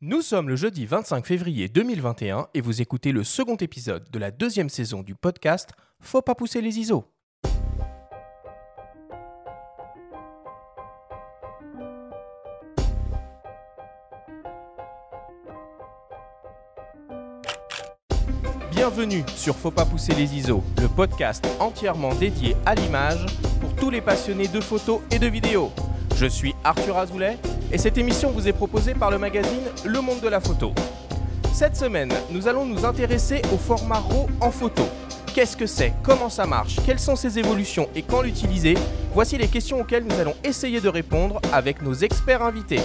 Nous sommes le jeudi 25 février 2021 et vous écoutez le second épisode de la deuxième saison du podcast Faut pas pousser les ISO. Bienvenue sur Faut pas pousser les ISO, le podcast entièrement dédié à l'image pour tous les passionnés de photos et de vidéos. Je suis Arthur Azoulay et cette émission vous est proposée par le magazine Le Monde de la Photo. Cette semaine, nous allons nous intéresser au format RAW en photo. Qu'est-ce que c'est? Comment ça marche? Quelles sont ses évolutions? Et quand l'utiliser? Voici les questions auxquelles nous allons essayer de répondre avec nos experts invités.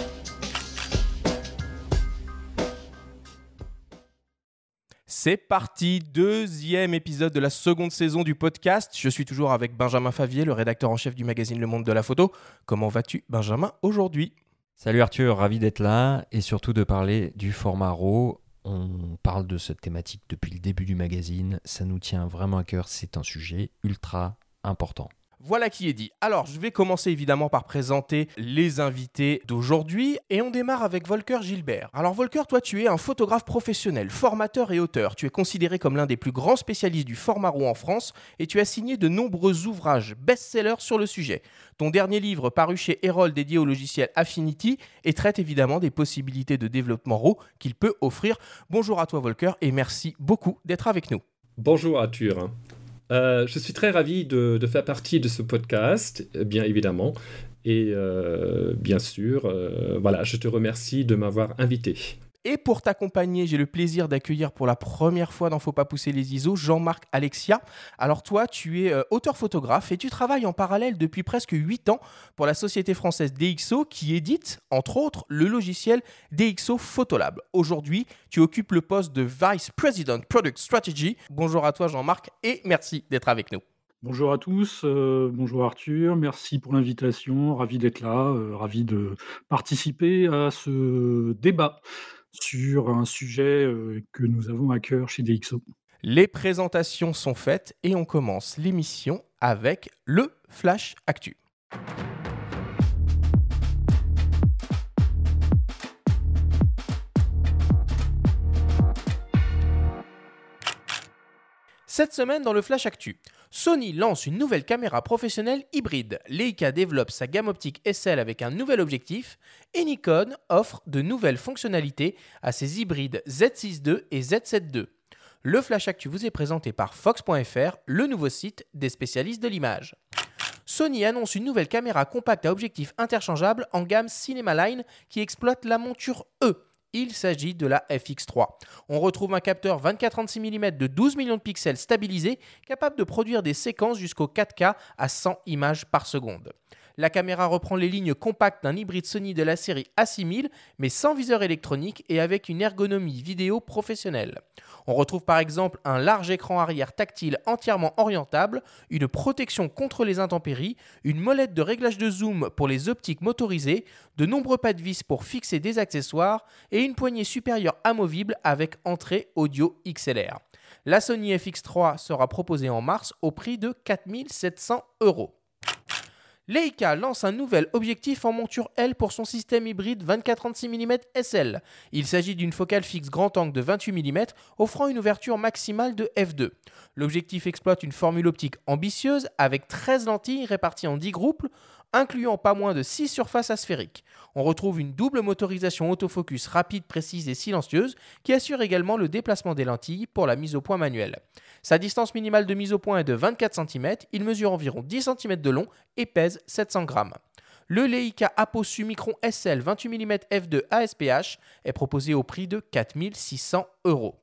C'est parti, deuxième épisode de la seconde saison du podcast. Je suis toujours avec Benjamin Favier, le rédacteur en chef du magazine Le Monde de la Photo. Comment vas-tu, Benjamin, aujourd'hui? Salut Arthur, ravi d'être là et surtout de parler du format RAW. On parle de cette thématique depuis le début du magazine, ça nous tient vraiment à cœur, c'est un sujet ultra important. Voilà qui est dit. Alors, je vais commencer évidemment par présenter les invités d'aujourd'hui et on démarre avec Volker Gilbert. Alors Volker, toi tu es un photographe professionnel, formateur et auteur. Tu es considéré comme l'un des plus grands spécialistes du format RAW en France et tu as signé de nombreux ouvrages best-sellers sur le sujet. Ton dernier livre paru chez Erol dédié au logiciel Affinity et traite évidemment des possibilités de développement RAW qu'il peut offrir. Bonjour à toi Volker et merci beaucoup d'être avec nous. Bonjour Arthur. Euh, je suis très ravi de, faire partie de ce podcast, bien évidemment. Et euh, bien sûr, euh, voilà, je te remercie de m'avoir invité. Et pour t'accompagner, j'ai le plaisir d'accueillir pour la première fois dans Faut pas pousser les ISO Jean-Marc Alexia. Alors toi, tu es euh, auteur-photographe et tu travailles en parallèle depuis presque 8 ans pour la société française DxO qui édite, entre autres, le logiciel DxO Photolab. Aujourd'hui, tu occupes le poste de Vice President Product Strategy. Bonjour à toi Jean-Marc et merci d'être avec nous. Bonjour à tous, euh, bonjour Arthur, merci pour l'invitation, ravi d'être là, euh, ravi de participer à ce débat sur un sujet que nous avons à cœur chez DxO. Les présentations sont faites et on commence l'émission avec le Flash Actu. Cette semaine dans le Flash Actu, Sony lance une nouvelle caméra professionnelle hybride. Leica développe sa gamme optique SL avec un nouvel objectif et Nikon offre de nouvelles fonctionnalités à ses hybrides Z6 II et Z7 II. Le Flash Actu vous est présenté par Fox.fr, le nouveau site des spécialistes de l'image. Sony annonce une nouvelle caméra compacte à objectif interchangeable en gamme Cinema Line qui exploite la monture E il s'agit de la FX3. On retrouve un capteur 24-36 mm de 12 millions de pixels stabilisé, capable de produire des séquences jusqu'au 4K à 100 images par seconde. La caméra reprend les lignes compactes d'un hybride Sony de la série A6000, mais sans viseur électronique et avec une ergonomie vidéo professionnelle. On retrouve par exemple un large écran arrière tactile entièrement orientable, une protection contre les intempéries, une molette de réglage de zoom pour les optiques motorisées, de nombreux pas de vis pour fixer des accessoires et une poignée supérieure amovible avec entrée audio XLR. La Sony FX3 sera proposée en mars au prix de 4700 euros. Leica lance un nouvel objectif en monture L pour son système hybride 24-36 mm SL. Il s'agit d'une focale fixe grand angle de 28 mm offrant une ouverture maximale de f2. L'objectif exploite une formule optique ambitieuse avec 13 lentilles réparties en 10 groupes, incluant pas moins de 6 surfaces asphériques. On retrouve une double motorisation autofocus rapide, précise et silencieuse qui assure également le déplacement des lentilles pour la mise au point manuelle. Sa distance minimale de mise au point est de 24 cm, il mesure environ 10 cm de long et pèse 700 g. Le Leica Apo Micron SL 28 mm f2 ASPH est proposé au prix de 4600 euros.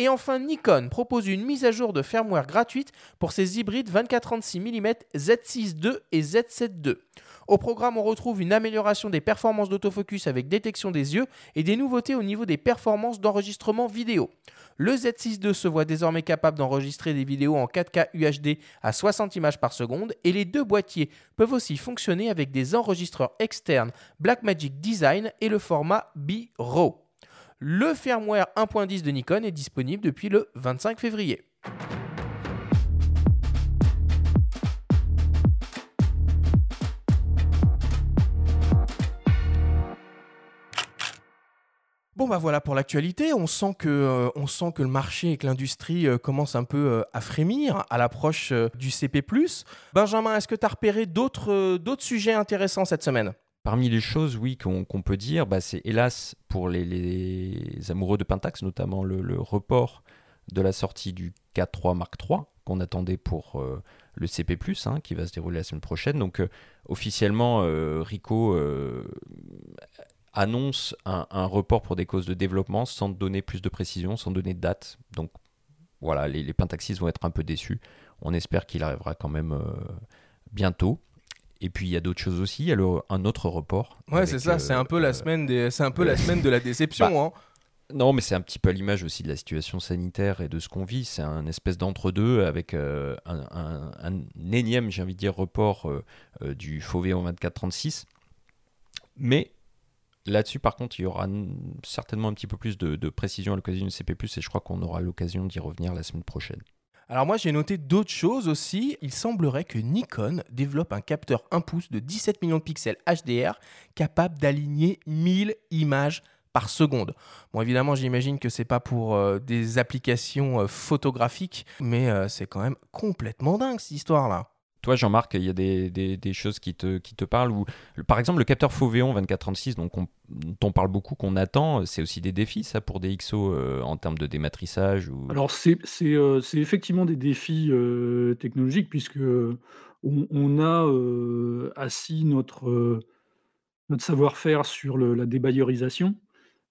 Et enfin, Nikon propose une mise à jour de firmware gratuite pour ses hybrides 24-36 mm Z6 II et Z7 II. Au programme, on retrouve une amélioration des performances d'autofocus avec détection des yeux et des nouveautés au niveau des performances d'enregistrement vidéo. Le Z6 II se voit désormais capable d'enregistrer des vidéos en 4K UHD à 60 images par seconde et les deux boîtiers peuvent aussi fonctionner avec des enregistreurs externes Blackmagic Design et le format B-RAW. Le firmware 1.10 de Nikon est disponible depuis le 25 février. Bon bah voilà pour l'actualité, on sent que euh, le marché et que l'industrie euh, commencent un peu euh, à frémir à l'approche du CP+. Benjamin, est-ce que tu as repéré d'autres sujets intéressants cette semaine? Parmi les choses, oui, qu'on peut dire, bah, c'est hélas pour les, amoureux de Pentax, notamment le, report de la sortie du K3 Mark III qu'on attendait pour euh, le CP+, hein, qui va se dérouler la semaine prochaine. Donc euh, officiellement, euh, Ricoh euh, annonce un, report pour des causes de développement sans donner plus de précision, sans donner de date. Donc voilà, les, les Pentaxistes vont être un peu déçus. On espère qu'il arrivera quand même bientôt. Et puis il y a d'autres choses aussi. Il y a le- un autre report. Ouais, c'est ça, c'est un peu euh, la semaine des c'est un peu la semaine de la déception hein. Non, mais c'est un petit peu à l'image aussi de la situation sanitaire et de ce qu'on vit. C'est un espèce d'entre-deux avec euh, un, un- un énième, j'ai envie de dire, report euh, euh, du Fauvéon 2436. Mais là-dessus, par contre, il y aura certainement un petit peu plus de, de précision à l'occasion du CP+, et je crois qu'on aura l'occasion d'y revenir la semaine prochaine. Alors moi j'ai noté d'autres choses aussi. Il semblerait que Nikon développe un capteur 1 pouce de 17 millions de pixels HDR capable d'aligner 1000 images par seconde. Bon évidemment j'imagine que c'est pas pour euh, des applications euh, photographiques, mais euh, c'est quand même complètement dingue cette histoire là. Toi, Jean-Marc, il y a des, choses qui te, parlent Par exemple, le capteur Fauvéon 2436, donc on, dont on parle beaucoup, qu'on attend, c'est aussi des défis, ça, pour des XO euh, en termes de dématrissage. Alors, euh, c'est effectivement des défis euh, technologiques, puisque on, a assis notre, savoir-faire sur la débailleurisation.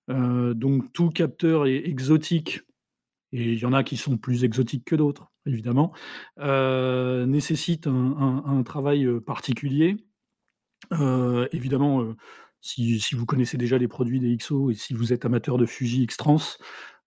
Euh, donc, tout capteur est exotique, et il y en a qui sont plus exotiques que d'autres, évidemment, euh, nécessite un, travail euh, particulier. Euh, évidemment, si, vous connaissez déjà les produits des XO et si vous êtes amateur de Fuji X-Trans,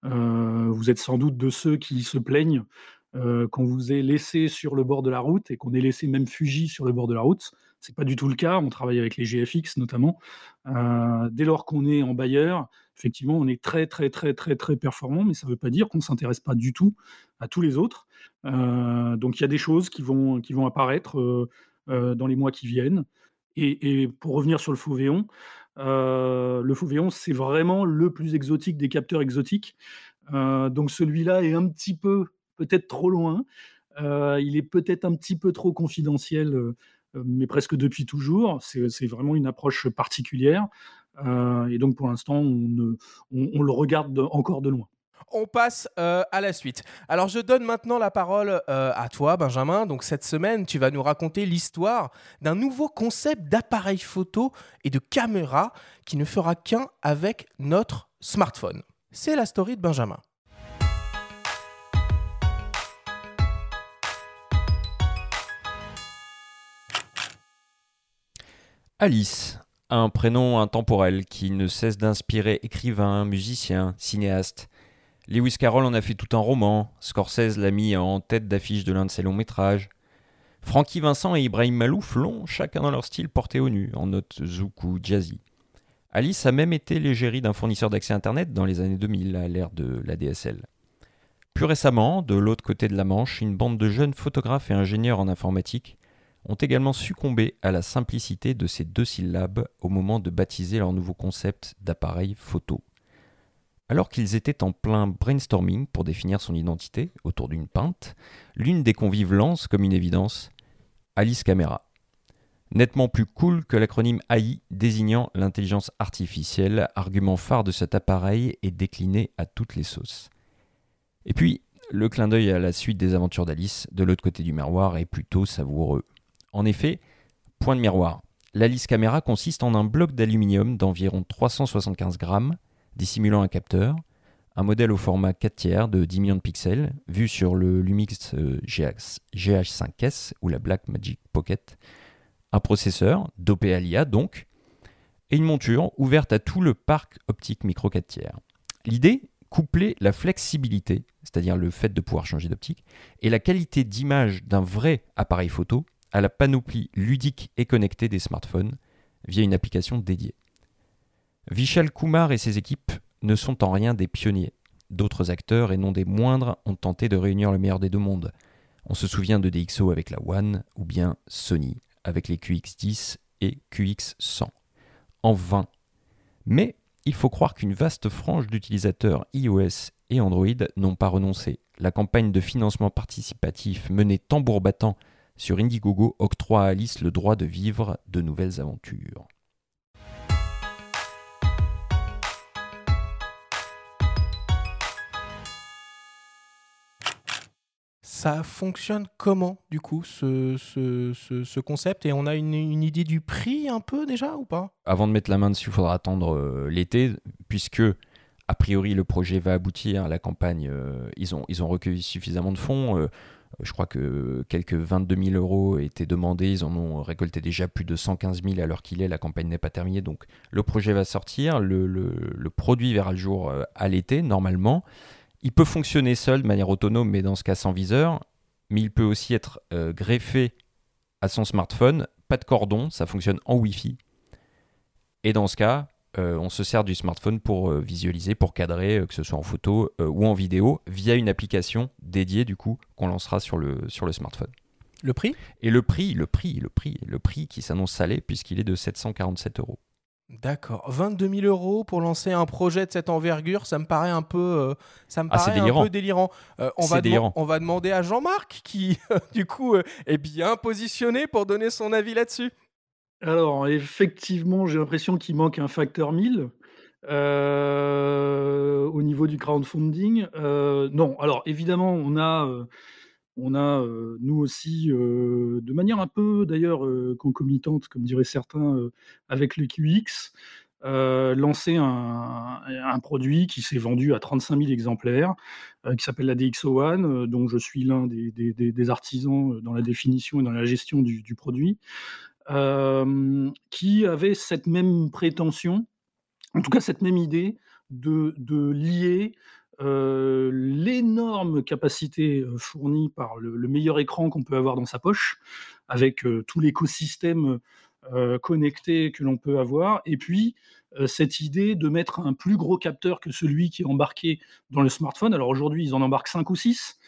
vous êtes sans doute de ceux qui se plaignent qu'on vous ait laissé sur le bord de la route et qu'on ait laissé même Fuji sur le bord de la route. C'est pas du tout le cas. On travaille avec les GFX notamment. Dès lors qu'on est en bailleur, effectivement, on est très très très très très performant, mais ça ne veut pas dire qu'on s'intéresse pas du tout à tous les autres. Euh, donc il y a des choses qui vont apparaître euh, euh, dans les mois qui viennent. Et, pour revenir sur le Fauvéon, le Fauvéon, c'est vraiment le plus exotique des capteurs exotiques. Donc celui-là est un petit peu, peut-être trop loin. Il est peut-être un petit peu trop confidentiel, mais presque depuis toujours. C'est vraiment une approche particulière. Et donc pour l'instant, on, le regarde de- encore de loin. On passe euh, à la suite. Alors je donne maintenant la parole euh, à toi Benjamin. Donc cette semaine, tu vas nous raconter l'histoire d'un nouveau concept d'appareil photo et de caméra qui ne fera qu'un avec notre smartphone. C'est la story de Benjamin. Alice, un prénom intemporel qui ne cesse d'inspirer écrivains, musiciens, cinéastes. Lewis Carroll en a fait tout un roman, Scorsese l'a mis en tête d'affiche de l'un de ses longs métrages. Francky Vincent et Ibrahim Malouf l'ont, chacun dans leur style, porté au nu, en note zouk ou jazzy. Alice a même été l'égérie d'un fournisseur d'accès Internet dans les années 2000, à l'ère de la DSL. Plus récemment, de l'autre côté de la Manche, une bande de jeunes photographes et ingénieurs en informatique ont également succombé à la simplicité de ces deux syllabes au moment de baptiser leur nouveau concept d'appareil photo. Alors qu'ils étaient en plein brainstorming pour définir son identité autour d'une pinte, l'une des convives lance comme une évidence Alice Camera. Nettement plus cool que l'acronyme AI désignant l'intelligence artificielle, argument phare de cet appareil est décliné à toutes les sauces. Et puis, le clin d'œil à la suite des aventures d'Alice de l'autre côté du miroir est plutôt savoureux. En effet, point de miroir. L'Alice Camera consiste en un bloc d'aluminium d'environ 375 grammes, dissimulant un capteur, un modèle au format 4 tiers de 10 millions de pixels, vu sur le Lumix euh, GH GH5S ou la Blackmagic Pocket, un processeur, dopé donc, et une monture ouverte à tout le parc optique micro 4 tiers. L'idée, coupler la flexibilité, c'est-à-dire le fait de pouvoir changer d'optique, et la qualité d'image d'un vrai appareil photo à la panoplie ludique et connectée des smartphones via une application dédiée. Vishal Kumar et ses équipes ne sont en rien des pionniers. D'autres acteurs, et non des moindres, ont tenté de réunir le meilleur des deux mondes. On se souvient de DxO avec la One, ou bien Sony avec les QX10 et QX100. En vain. Mais il faut croire qu'une vaste frange d'utilisateurs iOS et Android n'ont pas renoncé. La campagne de financement participatif menée tambour battant sur Indiegogo octroie à Alice le droit de vivre de nouvelles aventures. Ça fonctionne comment, du coup, ce, ce, ce, ce concept? Et on a une, idée du prix un peu déjà ou pas? Avant de mettre la main dessus, il faudra attendre euh, l'été, puisque a priori le projet va aboutir. La campagne, euh, ils, ont, ils ont recueilli suffisamment de fonds. euh, je crois que quelques 22 000 euros étaient demandés. Ils en ont récolté déjà plus de 115 000 à l'heure qu'il est. La campagne n'est pas terminée. Donc le projet va sortir. Le, le- produit verra le jour à l'été, normalement. Il peut fonctionner seul de manière autonome, mais dans ce cas sans viseur. Mais il peut aussi être euh, greffé à son smartphone. Pas de cordon, ça fonctionne en Wi-Fi. Et dans ce cas, euh, on se sert du smartphone pour euh, visualiser, pour cadrer, euh, que ce soit en photo ou en vidéo, via une application dédiée du coup qu'on lancera sur le, sur le smartphone. Le prix? Et le prix, le prix, le prix, le prix qui s'annonce salé puisqu'il est de 747 euros. D'accord. 22 000 euros pour lancer un projet de cette envergure, ça me paraît un peu, euh, ça me Ah, paraît un délirant. peu délirant. Euh, on, va délirant. on va demander à Jean-Marc qui, du coup, euh, est bien positionné pour donner son avis là-dessus. Alors, effectivement, j'ai l'impression qu'il manque un facteur 1000 euh, au niveau du crowdfunding. Euh, non, alors évidemment, on a, euh, on a nous aussi, de manière un peu d'ailleurs concomitante, comme diraient certains, avec le QX, lancé un, produit qui s'est vendu à 35 000 exemplaires, qui s'appelle la DxO1, euh, dont je suis l'un des, artisans dans la définition et dans la gestion du, du produit qui avait cette même prétention, en tout cas cette même idée de lier euh, l'énorme capacité euh, fournie par le, le meilleur écran qu'on peut avoir dans sa poche, avec euh, tout l'écosystème connecté que l'on peut avoir, et puis cette idée de mettre un plus gros capteur que celui qui est embarqué dans le smartphone. Alors aujourd'hui, ils en embarquent 5 ou 6.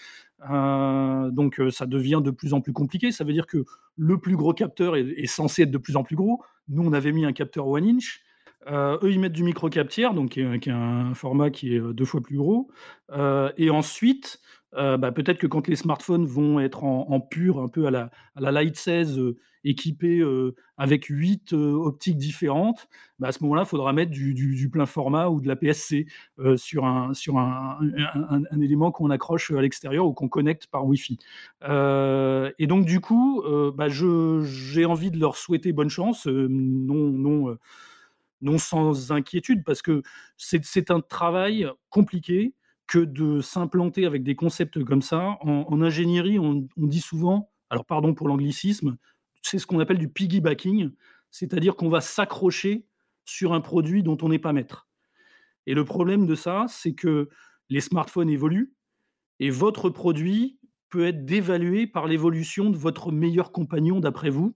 Euh, donc ça devient de plus en plus compliqué. Ça veut dire que le plus gros capteur est, est censé être de plus en plus gros. Nous, on avait mis un capteur one inch. Euh, eux, ils mettent du micro captière, donc qui est, un format qui est euh, deux fois plus gros. Euh, et ensuite, bah, peut-être que quand les smartphones vont être en, pur, un peu à la, à la Light 16, euh, équipés avec huit optiques différentes, bah, à ce moment-là, il faudra mettre du, plein format ou de la PSC sur, un, élément qu'on accroche à l'extérieur ou qu'on connecte par Wi-Fi. Et donc, du coup, bah, j'ai envie de leur souhaiter bonne chance, non, non, non sans inquiétude, parce que c'est un travail compliqué que de s'implanter avec des concepts comme ça. En, en ingénierie, on, on dit souvent, alors pardon pour l'anglicisme, c'est ce qu'on appelle du piggybacking, c'est-à-dire qu'on va s'accrocher sur un produit dont on n'est pas maître. Et le problème de ça, c'est que les smartphones évoluent et votre produit peut être dévalué par l'évolution de votre meilleur compagnon d'après vous,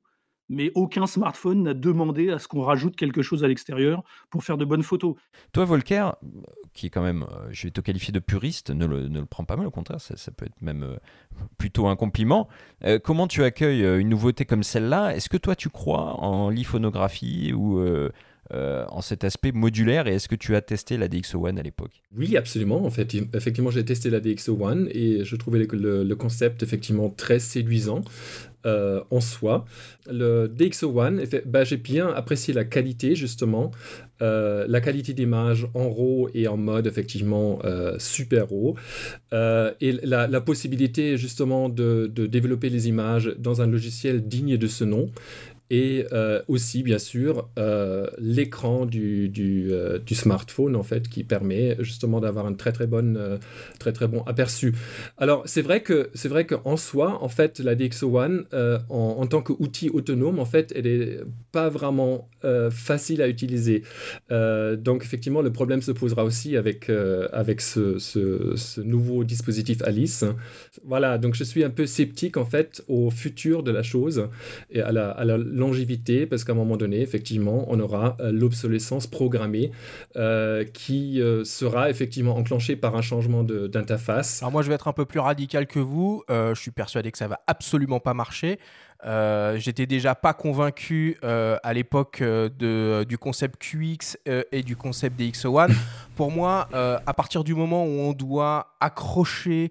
mais aucun smartphone n'a demandé à ce qu'on rajoute quelque chose à l'extérieur pour faire de bonnes photos. Toi, Volker, qui est quand même, euh, je vais te qualifier de puriste, ne le, ne le prends pas mal, au contraire, ça, peut être même euh, plutôt un compliment. Euh, comment tu accueilles une nouveauté comme celle-là? Est-ce que toi, tu crois en l'iPhonographie ou euh, en cet aspect modulaire Et est-ce que tu as testé la DxO One à l'époque? Oui, absolument. En fait, effectivement, j'ai testé la DxO One et je trouvais le, concept effectivement très séduisant euh, en soi. Le DxO One, effe- bah, j'ai bien apprécié la qualité justement, euh, la qualité d'image en RAW et en mode effectivement super RAW, et la, possibilité justement de développer les images dans un logiciel digne de ce nom. Et euh, aussi, bien sûr, euh, l'écran du, euh, du smartphone, en fait, qui permet justement d'avoir un très très, euh, très très bon aperçu. Alors, c'est vrai que c'est vrai qu'en soi, en fait, la DxO One, en, en tant qu'outil autonome, en fait, elle est pas vraiment facile à utiliser. Donc, effectivement, le problème se posera aussi avec, avec ce, ce, nouveau dispositif Alice. Voilà, donc je suis un peu sceptique, en fait, au futur de la chose et à la longévité, parce qu'à un moment donné, effectivement, on aura euh, l'obsolescence programmée euh, qui euh, sera effectivement enclenchée par un changement d'interface. Alors moi, je vais être un peu plus radical que vous. Euh, je suis persuadé que ça va absolument pas marcher. J'étais déjà pas convaincu à l'époque du concept QX et du concept DxO1. Pour moi, à partir du moment où on doit accrocher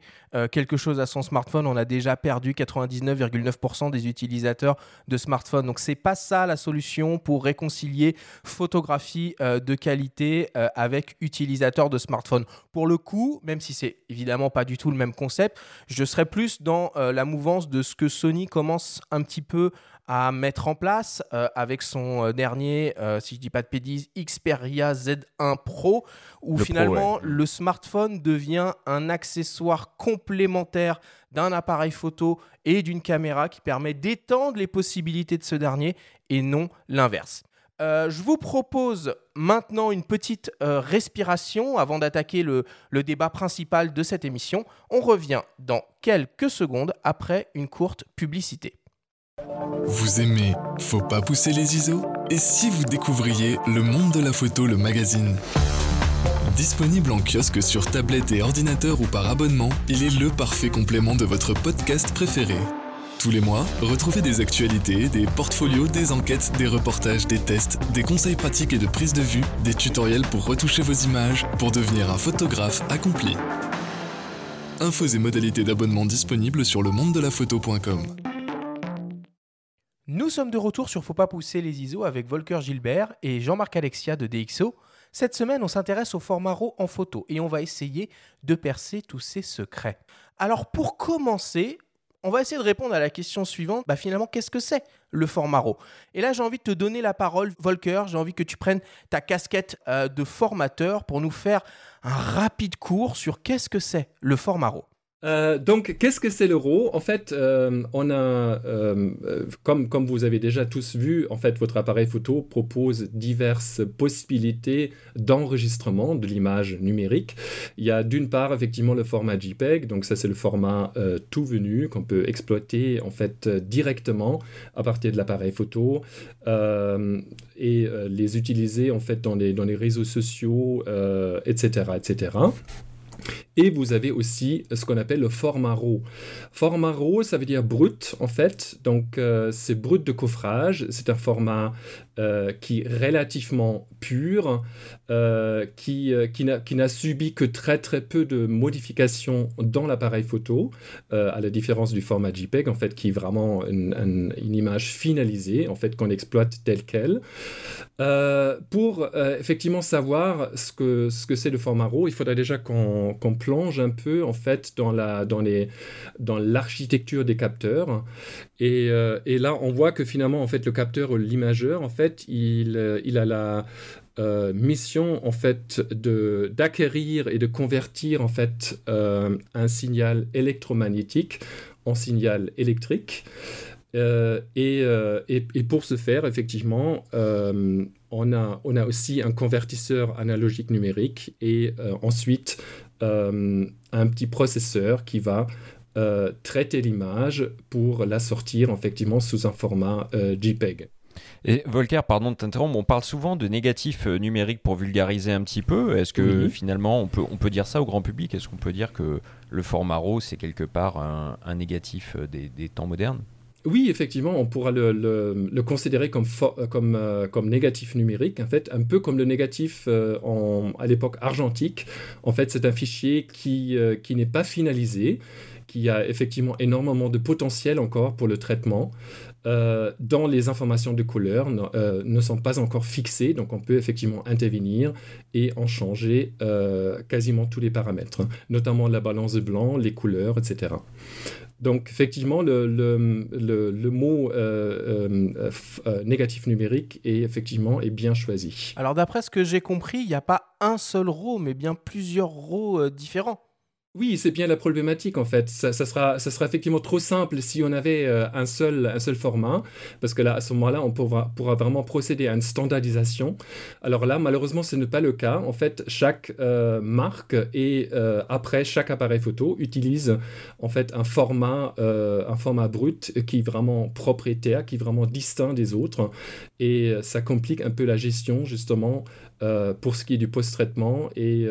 quelque chose à son smartphone, on a déjà perdu 99,9% des utilisateurs de smartphone. Donc c'est pas ça la solution pour réconcilier photographie de qualité avec utilisateurs de smartphone. Pour le coup, même si c'est évidemment pas du tout le même concept, je serais plus dans la mouvance de ce que Sony commence un petit peu à mettre en place euh, avec son euh, dernier, euh, si je dis pas de pédis, Xperia Z1 Pro, où finalement le smartphone devient un accessoire complémentaire d'un appareil photo et d'une caméra qui permet d'étendre les possibilités de ce dernier et non l'inverse. je vous propose maintenant une petite respiration avant d'attaquer le, le débat principal de cette émission. On revient dans quelques secondes après une courte publicité. Vous aimez Faut pas pousser les ISO? Et si vous découvriez Le Monde de la Photo, le magazine? Disponible en kiosque sur tablette et ordinateur ou par abonnement, il est le parfait complément de votre podcast préféré. Tous les mois, retrouvez des actualités, des portfolios, des enquêtes, des reportages, des tests, des conseils pratiques et de prise de vue, des tutoriels pour retoucher vos images, pour devenir un photographe accompli. Infos et modalités d'abonnement disponibles sur le monde de la photo.com. Nous sommes de retour sur Faut pas pousser les ISO avec Volker Gilbert et Jean-Marc Alexia de DxO. Cette semaine, on s'intéresse au format en photo et on va essayer de percer tous ses secrets. Alors pour commencer, on va essayer de répondre à la question suivante. Bah finalement, qu'est-ce que c'est le format Et là, j'ai envie de te donner la parole, Volker. J'ai envie que tu prennes ta casquette euh, de formateur pour nous faire un rapide cours sur qu'est-ce que c'est le format. Euh, donc, qu'est-ce que c'est l'euro En fait, euh, on a, euh, comme, comme vous avez déjà tous vu, en fait, votre appareil photo propose diverses possibilités d'enregistrement de l'image numérique. Il y a d'une part, effectivement, le format JPEG. Donc, ça, c'est le format tout venu qu'on peut exploiter, en fait, directement à partir de l'appareil photo et les utiliser, en fait, dans les, dans les réseaux sociaux, etc., etc. Et vous avez aussi ce qu'on appelle le format RAW. Format RAW, ça veut dire brut en fait. Donc euh, c'est brut de coffrage. C'est un format euh, qui est relativement pur, euh, qui, qui n'a subi que très très peu de modifications dans l'appareil photo, à la différence du format JPEG en fait, qui est vraiment une, image finalisée en fait qu'on exploite telle quelle. pour effectivement savoir ce que ce que c'est le format RAW, il faudrait déjà qu'on plonge un peu en fait dans la dans les dans l'architecture des capteurs. Et, euh, et, là on voit que finalement en fait le capteur l'imageur en fait il, euh, il a la euh, mission en fait de d'acquérir et de convertir en fait un signal électromagnétique en signal électrique. Et, et, pour ce faire effectivement on a, on a aussi un convertisseur analogique numérique et ensuite un petit processeur qui va euh, traiter l'image pour la sortir effectivement sous un format euh, JPEG. Et Volker, pardon de t'interrompre, on parle souvent de négatifs numériques pour vulgariser un petit peu. Est-ce que finalement on peut, on peut dire ça au grand public? Est-ce qu'on peut dire que le format RAW c'est quelque part un, négatif des temps modernes? Oui, effectivement, on pourra le, considérer comme, comme, euh, comme négatif numérique, en fait, un peu comme le négatif euh, à l'époque argentique. En fait, c'est un fichier qui, euh, qui n'est pas finalisé, qui a effectivement énormément de potentiel encore pour le traitement. dont les informations de couleur ne sont pas encore fixées, donc on peut effectivement intervenir et en changer quasiment tous les paramètres, notamment la balance de blanc, les couleurs, etc. Donc effectivement, le, le, mot euh, euh, euh, négatif numérique est bien choisi. Alors d'après ce que j'ai compris, il n'y a pas un seul RAW, mais bien plusieurs RAW différents. Oui, c'est bien la problématique en fait. Ça, sera, ça sera effectivement trop simple si on avait euh, un, seul, un seul format, parce que là, à ce moment-là, on pourra, pourra vraiment procéder à une standardisation. Alors là, malheureusement, ce n'est pas le cas. En fait, chaque euh, marque et euh, après chaque appareil photo utilise en fait un format, un format brut qui est vraiment propriétaire, qui est vraiment distinct des autres, et ça complique un peu la gestion justement pour ce qui est du post-traitement et,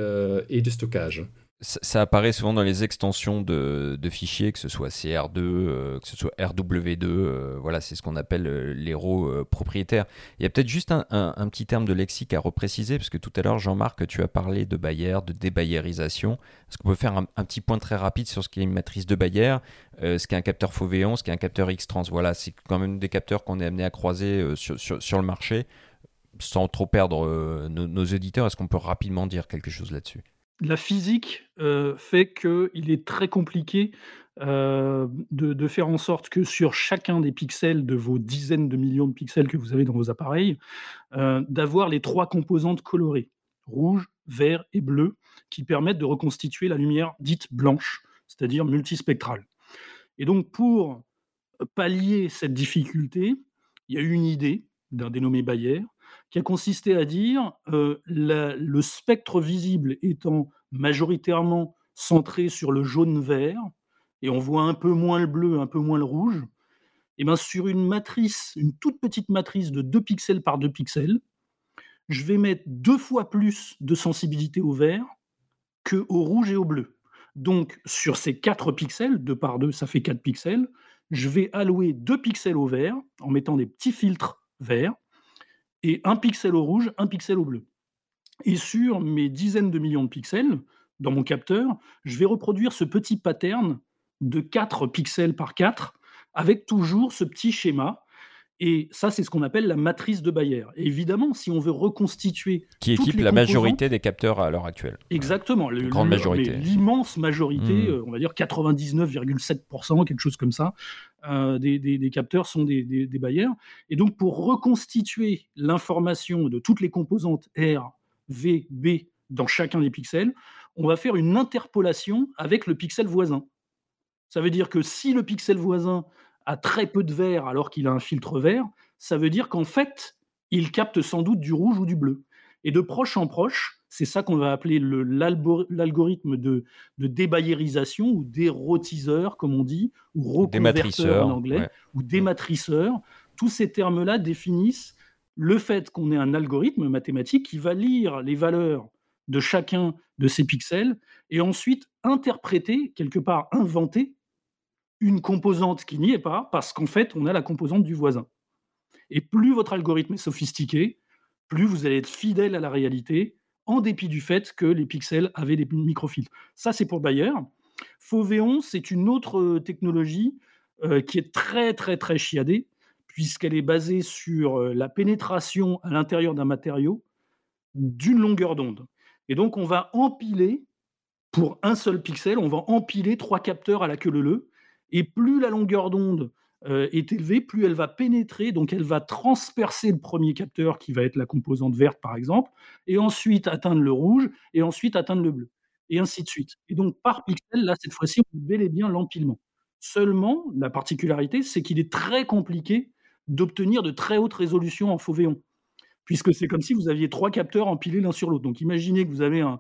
et du stockage. Ça, apparaît souvent dans les extensions de, fichiers, que ce soit CR2, euh, que ce soit RW2, euh, voilà, c'est ce qu'on appelle euh, l'héros propriétaire. Il y a peut-être juste un, petit terme de lexique à repréciser, parce que tout à l'heure, Jean-Marc, tu as parlé de Bayer, de débayerisation. Est-ce qu'on peut faire un, petit point très rapide sur ce qu'est une matrice de Bayer, ce qu'est un capteur Fauvéon, ce qu'est un capteur X-Trans Voilà, c'est quand même des capteurs qu'on est amené à croiser sur, sur, le marché. Sans trop perdre nos, nos auditeurs, est-ce qu'on peut rapidement dire quelque chose là-dessus? La physique fait qu'il est très compliqué de, faire en sorte que sur chacun des pixels de vos dizaines de millions de pixels que vous avez dans vos appareils, d'avoir les trois composantes colorées, rouge, vert et bleu, qui permettent de reconstituer la lumière dite blanche, c'est-à-dire multispectrale. Et donc pour pallier cette difficulté, il y a eu une idée d'un dénommé Bayer qui a consisté à dire euh, le spectre visible étant majoritairement centré sur le jaune-vert, et on voit un peu moins le bleu, un peu moins le rouge, et bien sur une matrice, une toute petite matrice de 2 pixels par 2 pixels, je vais mettre deux fois plus de sensibilité au vert que au rouge et au bleu. Donc sur ces 4 pixels, 2 par 2, ça fait 4 pixels, je vais allouer 2 pixels au vert en mettant des petits filtres verts, et un pixel au rouge, un pixel au bleu. Et sur mes dizaines de millions de pixels, dans mon capteur, je vais reproduire ce petit pattern de 4 pixels par 4 avec toujours ce petit schéma. Et ça, c'est ce qu'on appelle la matrice de Bayer. évidemment, si on veut reconstituer. Qui équipe la majorité des capteurs à l'heure actuelle. Exactement. La grande majorité. L'immense majorité, mmh. euh, on va dire 99,7%, quelque chose comme ça, euh, des, capteurs sont des, des, Bayer. Et donc, pour reconstituer l'information de toutes les composantes R, V, B dans chacun des pixels, on va faire une interpolation avec le pixel voisin. Ça veut dire que si le pixel voisin a très peu de vert alors qu'il a un filtre vert, ça veut dire qu'en fait, il capte sans doute du rouge ou du bleu. Et de proche en proche, c'est ça qu'on va appeler l'algorithme de, de débayerisation ou dérotiseur, comme on dit, ou reconverteur en anglais, ou dématriceur. Tous ces termes-là définissent le fait qu'on ait un algorithme mathématique qui va lire les valeurs de chacun de ces pixels et ensuite interpréter, quelque part inventer, une composante qui n'y est pas, parce qu'en fait, on a la composante du voisin. Et plus votre algorithme est sophistiqué, plus vous allez être fidèle à la réalité, en dépit du fait que les pixels avaient des microfiltres. Ça, c'est pour Bayer. Fauvéon, c'est une autre euh, technologie euh, qui est très, très, très chiadée, puisqu'elle est basée sur euh, la pénétration à l'intérieur d'un matériau d'une longueur d'onde. Et donc, on va empiler, pour un seul pixel, on va empiler trois capteurs à la queue leu et plus la longueur d'onde euh, est élevée, plus elle va pénétrer, donc elle va transpercer le premier capteur qui va être la composante verte par exemple, et ensuite atteindre le rouge, et ensuite atteindre le bleu, et ainsi de suite. Et donc par pixel, là cette fois-ci, on bel et bien l'empilement. Seulement, la particularité, c'est qu'il est très compliqué d'obtenir de très hautes résolutions en Fauvéon puisque c'est comme si vous aviez trois capteurs empilés l'un sur l'autre. Donc imaginez que vous avez un,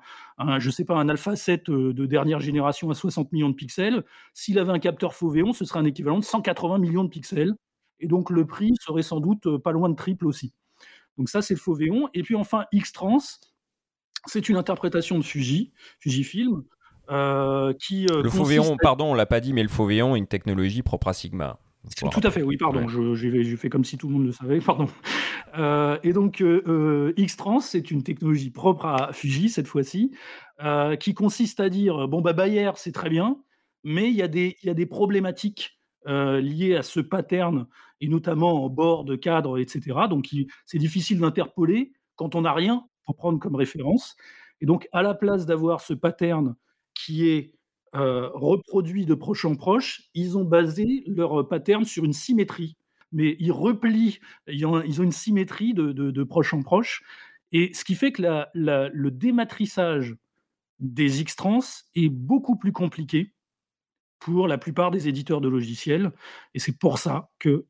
je sais pas, un Alpha 7 euh, de dernière génération à 60 millions de pixels. S'il avait un capteur Fauvéon, ce serait un équivalent de 180 millions de pixels. Et donc le prix serait sans doute euh, pas loin de triple aussi. Donc ça, c'est le Fauvéon. Et puis enfin, X-Trans, c'est une interprétation de Fuji, Fujifilm, euh, qui. le Fauvéon, pardon, on l'a pas dit, mais le Fauvéon est une technologie propre à Sigma. Tout à fait, oui, pardon, j'ai fait comme si tout le monde le savait, pardon. Euh, et donc, euh, euh, X-Trans, c'est une technologie propre à Fuji, cette fois-ci, qui consiste à dire, bon, bah, Bayer, c'est très bien, mais il y, a des, y a des problématiques liées à ce pattern, et notamment en bord de cadre, etc. Donc, c'est difficile d'interpoler quand on n'a rien pour prendre comme référence. Et donc, à la place d'avoir ce pattern qui est euh, reproduit de proche en proche, ils ont basé leur pattern sur une symétrie. Mais ils replient, ils ont, une symétrie de, proche en proche. Et ce qui fait que le dématrissage des X-trans est beaucoup plus compliqué pour la plupart des éditeurs de logiciels. Et c'est pour ça qu'on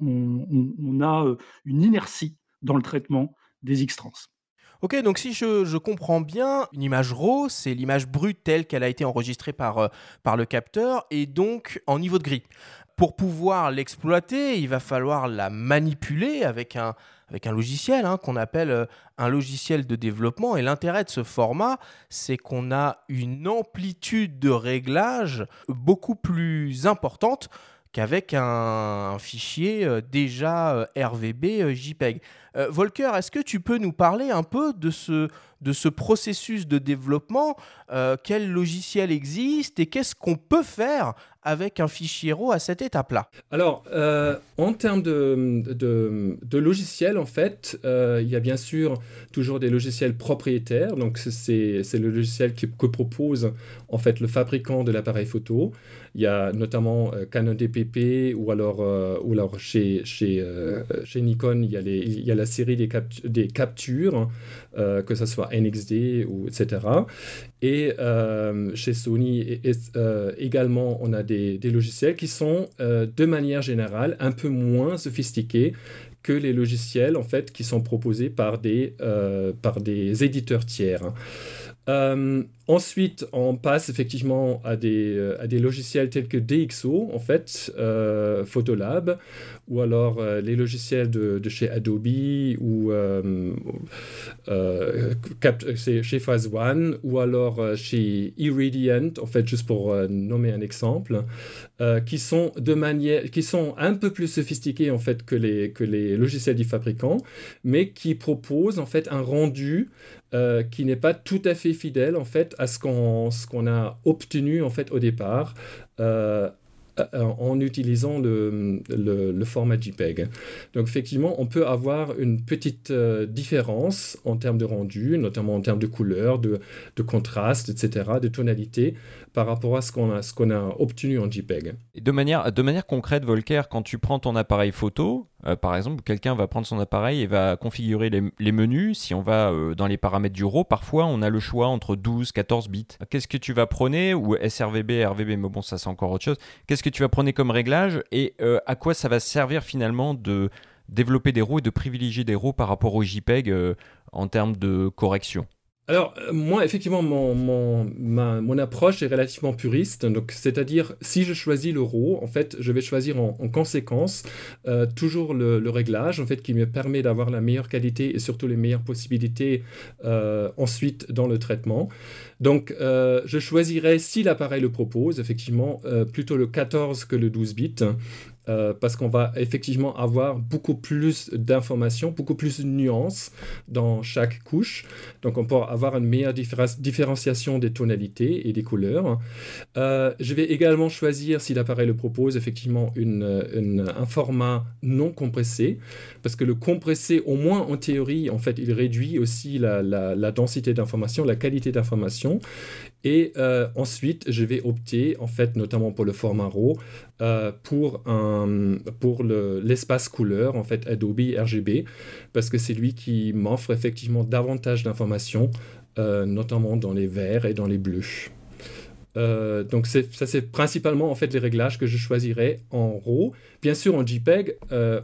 on, a euh, une inertie dans le traitement des X-trans. Ok, donc si je, comprends bien, une image RAW, c'est l'image brute telle qu'elle a été enregistrée par, euh, par le capteur et donc en niveau de gris. Pour pouvoir l'exploiter, il va falloir la manipuler avec un, avec un logiciel hein, qu'on appelle un logiciel de développement. Et l'intérêt de ce format, c'est qu'on a une amplitude de réglage beaucoup plus importante qu'avec un, fichier déjà RVB JPEG. Volker, est-ce que tu peux nous parler un peu de ce, de ce processus de développement Quel logiciel existe et qu'est-ce qu'on peut faire avec un fichier RAW à cette étape-là Alors, euh, en termes de, logiciels, en fait, euh, il y a bien sûr toujours des logiciels propriétaires. Donc, c'est le logiciel que propose en fait le fabricant de l'appareil photo. Il y a notamment euh, Canon DPP ou alors, chez, Nikon, il y, a la série des captures, que ce soit NXD ou etc. Et chez Sony également, on a des des, logiciels qui sont euh, de manière générale un peu moins sophistiqués que les logiciels en fait qui sont proposés par des, euh, par des éditeurs tiers. Euh, ensuite, on passe effectivement à des, euh, logiciels tels que DxO, en fait, euh, Photolab, ou alors les logiciels de, chez Adobe, ou chez Phase One, ou alors chez Irradiant, en fait, juste pour nommer un exemple, qui, sont de manière, qui sont un peu plus sophistiqués, en fait, que les, que les logiciels du fabricant, mais qui proposent, en fait, un rendu euh, qui n'est pas tout à fait fidèle en fait à ce qu'on a obtenu en fait au départ euh, euh, en utilisant le, le, format JPEG. Donc effectivement, on peut avoir une petite différence en termes de rendu, notamment en termes de couleur, de, de contraste, etc., de tonalité, par rapport à ce qu'on a, obtenu en JPEG. de, manière, de manière concrète, Volker, quand tu prends ton appareil photo, euh, par exemple, quelqu'un va prendre son appareil et va configurer les, menus. Si on va euh, dans les paramètres du RAW, parfois on a le choix entre 12, 14 bits. Qu'est-ce que tu vas prôner Ou sRVB, RVB, mais bon, ça c'est encore autre chose. Qu'est-ce que tu vas prôner comme réglage Et euh, à quoi ça va servir finalement de développer des RAW et de privilégier des RAW par rapport au JPEG en termes de correction? Alors, euh, moi, effectivement, mon, approche est relativement puriste. C'est-à-dire, si je choisis le RAW, en fait, je vais choisir en, conséquence euh, toujours le, réglage, en fait, qui me permet d'avoir la meilleure qualité et surtout les meilleures possibilités euh, ensuite dans le traitement. Donc, je choisirai, si l'appareil le propose, effectivement, plutôt le 14 que le 12 bits. Euh, parce qu'on va effectivement avoir beaucoup plus d'informations, beaucoup plus de nuances dans chaque couche. Donc on peut avoir une meilleure différenciation des tonalités et des couleurs. Euh, je vais également choisir, si l'appareil le propose, effectivement un format non compressé, parce que le compressé, au moins en théorie, en fait, il réduit aussi la, la densité d'information, la qualité d'information. Et euh, ensuite, je vais opter, en fait, notamment pour le format RAW, euh, pour, un, pour l'espace couleur, en fait, Adobe RGB, parce que c'est lui qui m'offre effectivement davantage d'informations, euh, notamment dans les verts et dans les bleus. donc ça c'est principalement en fait les réglages que je choisirai en RAW. Bien sûr en JPEG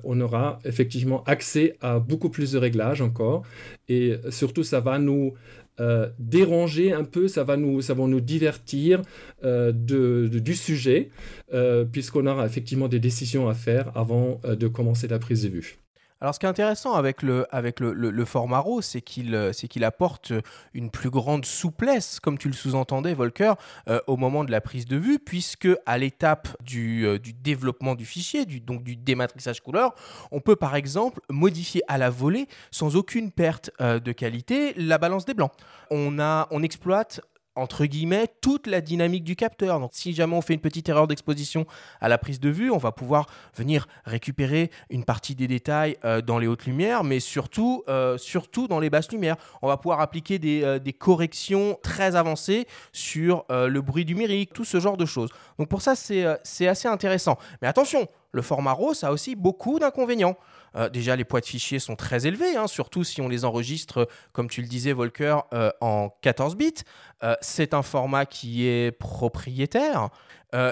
on aura effectivement accès à beaucoup plus de réglages encore et surtout ça va nous euh, déranger un peu, ça va nous, divertir euh, du sujet, euh, puisqu'on aura effectivement des décisions à faire avant de commencer la prise de vue. Alors, ce qui est intéressant avec le, avec le, le, format RAW, c'est qu'il euh, apporte une plus grande souplesse, comme tu le sous-entendais, Volker, euh, au moment de la prise de vue, puisque à l'étape du, euh, du, développement du fichier, du, donc du dématrissage couleur, on peut par exemple modifier à la volée, sans aucune perte de qualité, la balance des blancs. On, a, on exploite entre guillemets, toute la dynamique du capteur. Donc, si jamais on fait une petite erreur d'exposition à la prise de vue, on va pouvoir venir récupérer une partie des détails euh, dans les hautes lumières, mais surtout, euh, surtout dans les basses lumières. On va pouvoir appliquer des, euh, des corrections très avancées sur le bruit numérique, tout ce genre de choses. Donc, pour ça, c'est assez intéressant. Mais attention, le format RAW, ça a aussi beaucoup d'inconvénients. Euh, déjà, les poids de fichiers sont très élevés, hein, surtout si on les enregistre, comme tu le disais, Volker, euh, en 14 bits. Euh, c'est un format qui est propriétaire.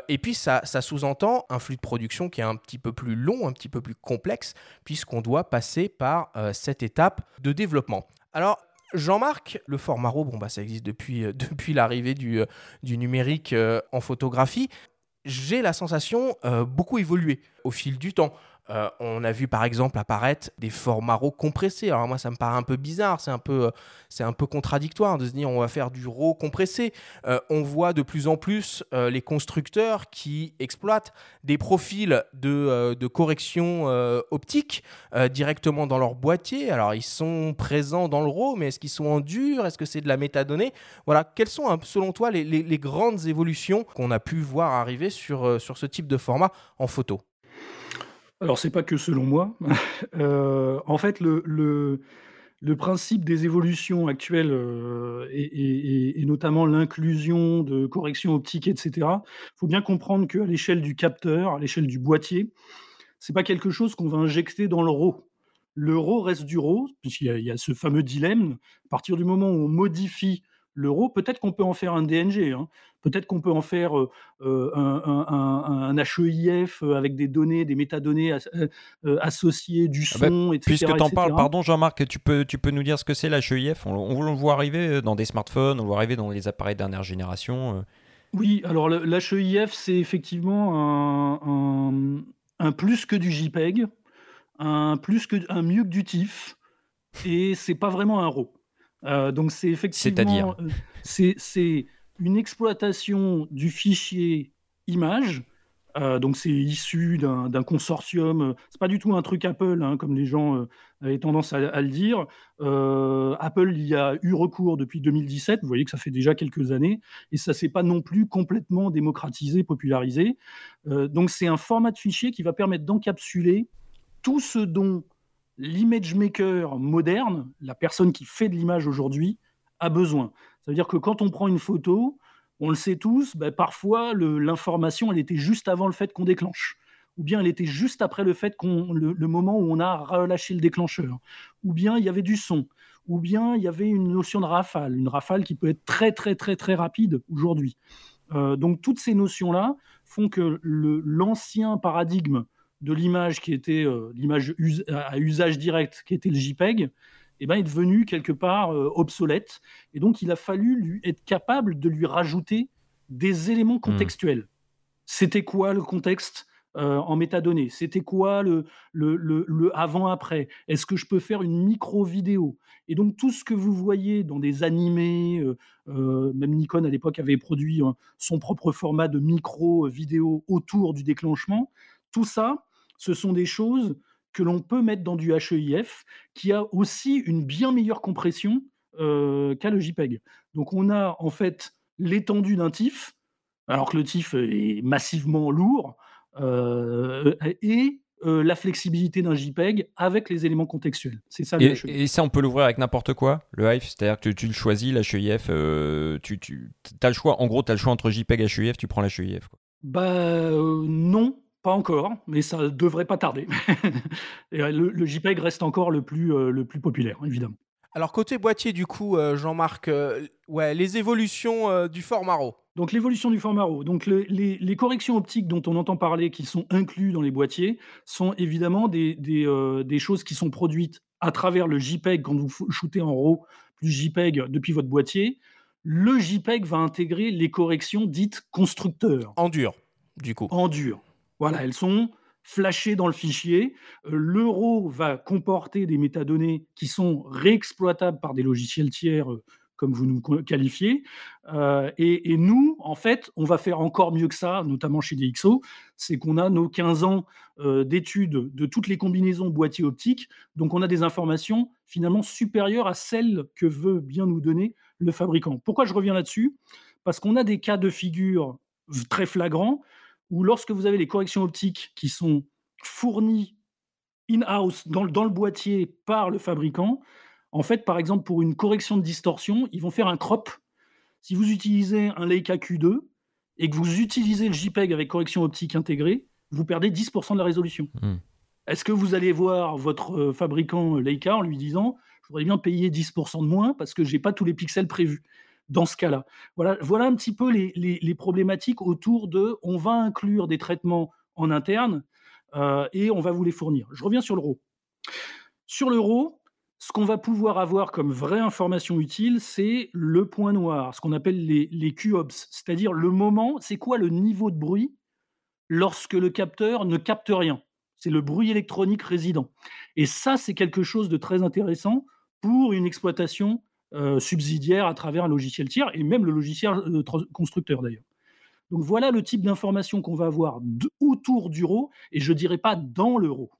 et puis, ça, ça sous-entend un flux de production qui est un petit peu plus long, un petit peu plus complexe, puisqu'on doit passer par cette étape de développement. Alors, Jean-Marc, le format RAW, bon, bah, ça existe depuis, depuis l'arrivée du, du, numérique en photographie. J'ai la sensation beaucoup évolué au fil du temps. Euh, on a vu par exemple apparaître des formats RAW compressés. Alors moi ça me paraît un peu bizarre, c'est un peu, euh, c'est un peu contradictoire de se dire on va faire du RAW compressé. Euh, on voit de plus en plus les constructeurs qui exploitent des profils de, correction optique directement dans leur boîtier. Alors ils sont présents dans le RAW, mais est-ce qu'ils sont en dur? Est-ce que c'est de la métadonnée? Voilà, quelles sont selon toi les, les grandes évolutions qu'on a pu voir arriver sur, sur ce type de format en photo? Alors, c'est pas que selon moi. Euh, en fait, le, le, principe des évolutions actuelles euh, et, notamment l'inclusion de corrections optiques, etc., il faut bien comprendre qu'à l'échelle du capteur, à l'échelle du boîtier, c'est pas quelque chose qu'on va injecter dans le RAW. Le reste du RAW, puisqu'il y, a ce fameux dilemme. À partir du moment où on modifie l'euro, peut-être qu'on peut en faire un DNG, hein. peut-être qu'on peut en faire euh, euh, un, HEIF euh, avec des données, des métadonnées associées, du ah bah, son, etc. Puisque tu en parles, pardon Jean-Marc, tu peux, tu peux nous dire ce que c'est l'HEIF on, on, le voit arriver dans des smartphones, on le voit arriver dans les appareils dernière génération. Oui, alors l'HEIF, c'est effectivement un, un, plus que du JPEG, un, plus que, un mieux que du TIFF, et c'est pas vraiment un RAW. Euh, donc c'est effectivement euh, c'est une exploitation du fichier image. Euh, donc c'est issu d'un consortium. C'est pas du tout un truc Apple, hein, comme les gens avaient tendance à, le dire. Apple y a eu recours depuis 2017. Vous voyez que ça fait déjà quelques années, et ça s'est pas non plus complètement démocratisé, popularisé. donc c'est un format de fichier qui va permettre d'encapsuler tout ce dont l'image maker moderne, la personne qui fait de l'image aujourd'hui, a besoin. Ça veut dire que quand on prend une photo, on le sait tous, bah, parfois l'information, elle était juste avant le fait qu'on déclenche. Ou bien elle était juste après le fait qu'on le, moment où on a relâché le déclencheur. Ou bien il y avait du son. Ou bien il y avait une notion de rafale, une rafale qui peut être très très très très rapide aujourd'hui. Euh, donc toutes ces notions-là font que l'ancien paradigme de l'image qui était euh, l'image à usage direct, qui était le JPEG, eh ben, est devenu quelque part euh, obsolète. Et donc, il a fallu lui, être capable de lui rajouter des éléments contextuels. C'était quoi le contexte euh, en métadonnées? C'était quoi le, le, le, avant-après? Est-ce que je peux faire une micro-vidéo? Et donc, tout ce que vous voyez dans des animés, même Nikon à l'époque avait produit hein, son propre format de micro-vidéo autour du déclenchement, tout ça, ce sont des choses que l'on peut mettre dans du HEIF, qui a aussi une bien meilleure compression euh, qu'à le JPEG. Donc on a en fait l'étendue d'un TIFF, alors que le TIFF est massivement lourd, euh, et euh, la flexibilité d'un JPEG avec les éléments contextuels. C'est ça. Et, et, ça, on peut l'ouvrir avec n'importe quoi, le HEIF, c'est-à-dire que tu, le choisis, l'HEIF, tu, tu as le choix. En gros, tu as le choix entre JPEG et HEIF, tu prends l'HEIF. Bah non, pas encore, mais ça devrait pas tarder. Euh, le, JPEG reste encore le plus, euh, le plus populaire, évidemment. Alors côté boîtier, du coup, euh, Jean-Marc, ouais, les évolutions du format RAW. Donc l'évolution du format RAW. Donc les, corrections optiques dont on entend parler, qui sont inclus dans les boîtiers, sont évidemment des, des, choses qui sont produites à travers le JPEG quand vous shootez en RAW plus JPEG depuis votre boîtier. Le JPEG va intégrer les corrections dites constructeurs. En dur, du coup. En dur. Voilà, elles sont flashées dans le fichier. Euh, l'euro va comporter des métadonnées qui sont réexploitables par des logiciels tiers, euh, comme vous nous qualifiez. Euh, et, nous, en fait, on va faire encore mieux que ça, notamment chez DxO, c'est qu'on a nos 15 ans d'études de toutes les combinaisons boîtier optique, donc on a des informations finalement supérieures à celles que veut bien nous donner le fabricant. Pourquoi je reviens là-dessus? Parce qu'on a des cas de figure très flagrants où lorsque vous avez les corrections optiques qui sont fournies in-house dans, le boîtier par le fabricant, en fait, par exemple, pour une correction de distorsion, ils vont faire un crop. Si vous utilisez un Leica Q2 et que vous utilisez le JPEG avec correction optique intégrée, vous perdez 10% de la résolution. Hmm. Est-ce que vous allez voir votre euh, fabricant Leica en lui disant je voudrais bien payer 10% de moins parce que je n'ai pas tous les pixels prévus dans ce cas-là. Voilà, voilà un petit peu les, problématiques autour de on va inclure des traitements en interne euh, et on va vous les fournir. Je reviens sur l'euro. Sur l'euro, ce qu'on va pouvoir avoir comme vraie information utile, c'est le point noir, ce qu'on appelle les, les QOBS, c'est-à-dire le moment, c'est quoi le niveau de bruit lorsque le capteur ne capte rien? C'est le bruit électronique résident. Et ça, c'est quelque chose de très intéressant pour une exploitation subsidiaire à travers un logiciel tiers et même le logiciel euh, constructeur d'ailleurs. Donc voilà le type d'information qu'on va avoir autour du RAW et je dirais pas dans le RAW.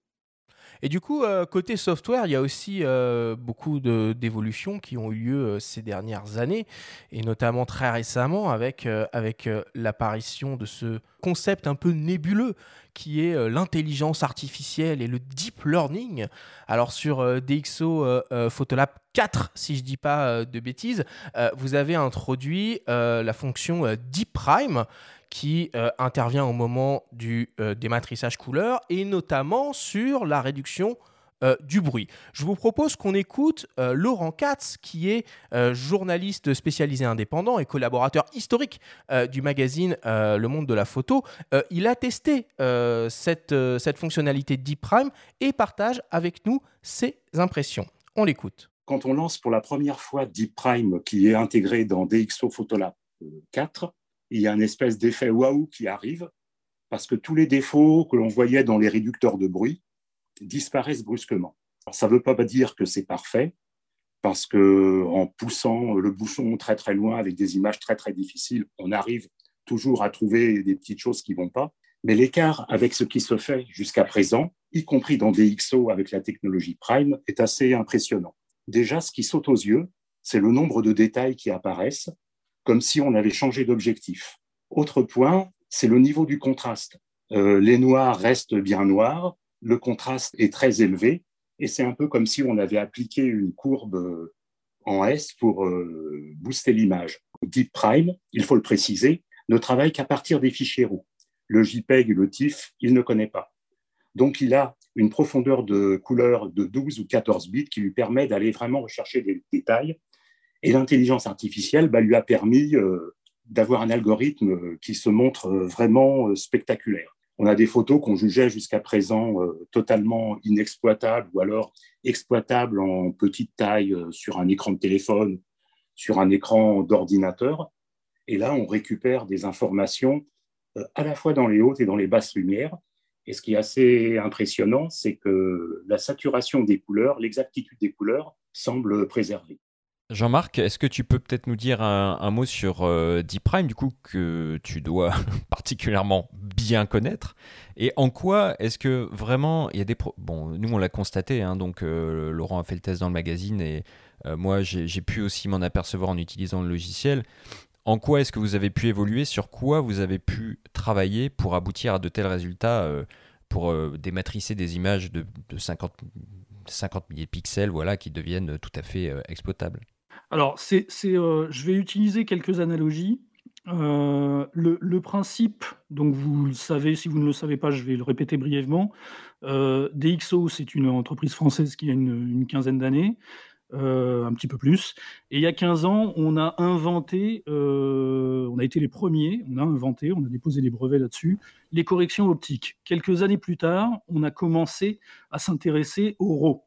Et du coup, euh, côté software, il y a aussi euh, beaucoup d'évolutions qui ont eu lieu euh, ces dernières années, et notamment très récemment avec, avec l'apparition de ce concept un peu nébuleux qui est l'intelligence artificielle et le deep learning. Alors sur DxO Photolab 4, si je ne dis pas de bêtises, vous avez introduit la fonction Deep Prime qui euh, intervient au moment du euh, dématrissage couleur et notamment sur la réduction euh, du bruit. Je vous propose qu'on écoute Laurent Katz, qui est journaliste spécialisé indépendant et collaborateur historique du magazine Le Monde de la Photo. il a testé cette, cette fonctionnalité Deep Prime et partage avec nous ses impressions. On l'écoute. Quand on lance pour la première fois Deep Prime, qui est intégré dans DxO Photolab 4, il y a une espèce d'effet waouh qui arrive parce que tous les défauts que l'on voyait dans les réducteurs de bruit disparaissent brusquement. ça ne veut pas dire que c'est parfait, parce que en poussant le bouchon très très loin avec des images très très difficiles, on arrive toujours à trouver des petites choses qui vont pas. Mais l'écart avec ce qui se fait jusqu'à présent, y compris dans DxO avec la technologie Prime, est assez impressionnant. Déjà, ce qui saute aux yeux, c'est le nombre de détails qui apparaissent comme si on avait changé d'objectif. Autre point, c'est le niveau du contraste. Euh, les noirs restent bien noirs, le contraste est très élevé, et c'est un peu comme si on avait appliqué une courbe euh, en S pour euh, booster l'image. Deep Prime, il faut le préciser, ne travaille qu'à partir des fichiers RAW. Le JPEG le TIFF, il ne connaît pas. Donc il a une profondeur de couleur de 12 ou 14 bits qui lui permet d'aller vraiment rechercher des détails et l'intelligence artificielle bah, lui a permis euh, d'avoir un algorithme qui se montre euh, vraiment euh, spectaculaire. On a des photos qu'on jugeait jusqu'à présent totalement inexploitables ou alors exploitables en petite taille sur un écran de téléphone, sur un écran d'ordinateur. Et là, on récupère des informations à la fois dans les hautes et dans les basses lumières. Et ce qui est assez impressionnant, c'est que la saturation des couleurs, l'exactitude des couleurs semble préservée. Jean-Marc, est-ce que tu peux peut-être nous dire un, mot sur euh, Deep Prime, du coup, que tu dois particulièrement bien connaître? Et en quoi est-ce que vraiment il y a des. Bon, nous, on l'a constaté, hein, donc euh, Laurent a fait le test dans le magazine et euh, moi, j'ai pu aussi m'en apercevoir en utilisant le logiciel. En quoi est-ce que vous avez pu évoluer? Sur quoi vous avez pu travailler pour aboutir à de tels résultats pour dématricer des images de, 50 50 milliers de pixels voilà, qui deviennent tout à fait exploitables? Alors, euh, je vais utiliser quelques analogies. Euh, le, principe, donc vous le savez, si vous ne le savez pas, je vais le répéter brièvement. Euh, DxO, c'est une entreprise française qui a une, quinzaine d'années, un petit peu plus. Et il y a 15 ans, on a inventé, on a été les premiers, on a inventé, on a déposé des brevets là-dessus, les corrections optiques. Quelques années plus tard, on a commencé à s'intéresser au RAW.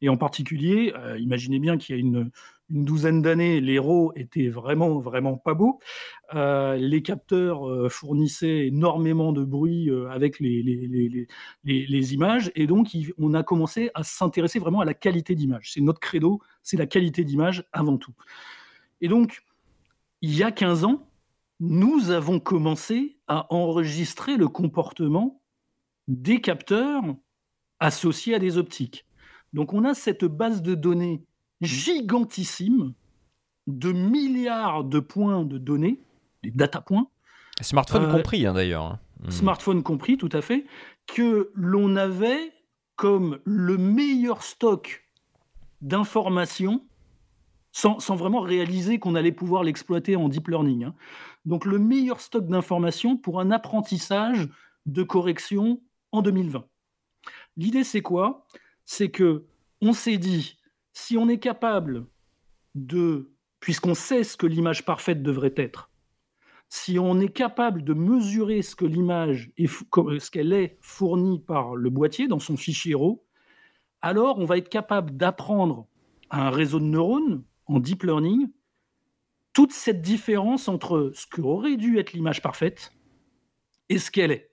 Et en particulier, imaginez bien qu'il y a une, une douzaine d'années, les RAW étaient vraiment, vraiment pas beaux. Euh, les capteurs euh, fournissaient énormément de bruit euh, avec les, les, images, et donc on a commencé à s'intéresser vraiment à la qualité d'image. C'est notre credo, c'est la qualité d'image avant tout. Et donc, il y a 15 ans, nous avons commencé à enregistrer le comportement des capteurs associés à des optiques. Donc on a cette base de données gigantissime de milliards de points de données, des data points. Smartphone euh, compris, hein, d'ailleurs. Hein. Hmm. Smartphone compris, tout à fait, que l'on avait comme le meilleur stock d'informations sans, vraiment réaliser qu'on allait pouvoir l'exploiter en deep learning. Hein. Donc le meilleur stock d'informations pour un apprentissage de correction en 2020. L'idée c'est quoi? C'est que on s'est dit si on est capable de, puisqu'on sait ce que l'image parfaite devrait être, si on est capable de mesurer ce que l'image est, ce qu'elle est fournie par le boîtier dans son fichier RAW, alors on va être capable d'apprendre à un réseau de neurones en deep learning toute cette différence entre ce qu'aurait dû être l'image parfaite et ce qu'elle est.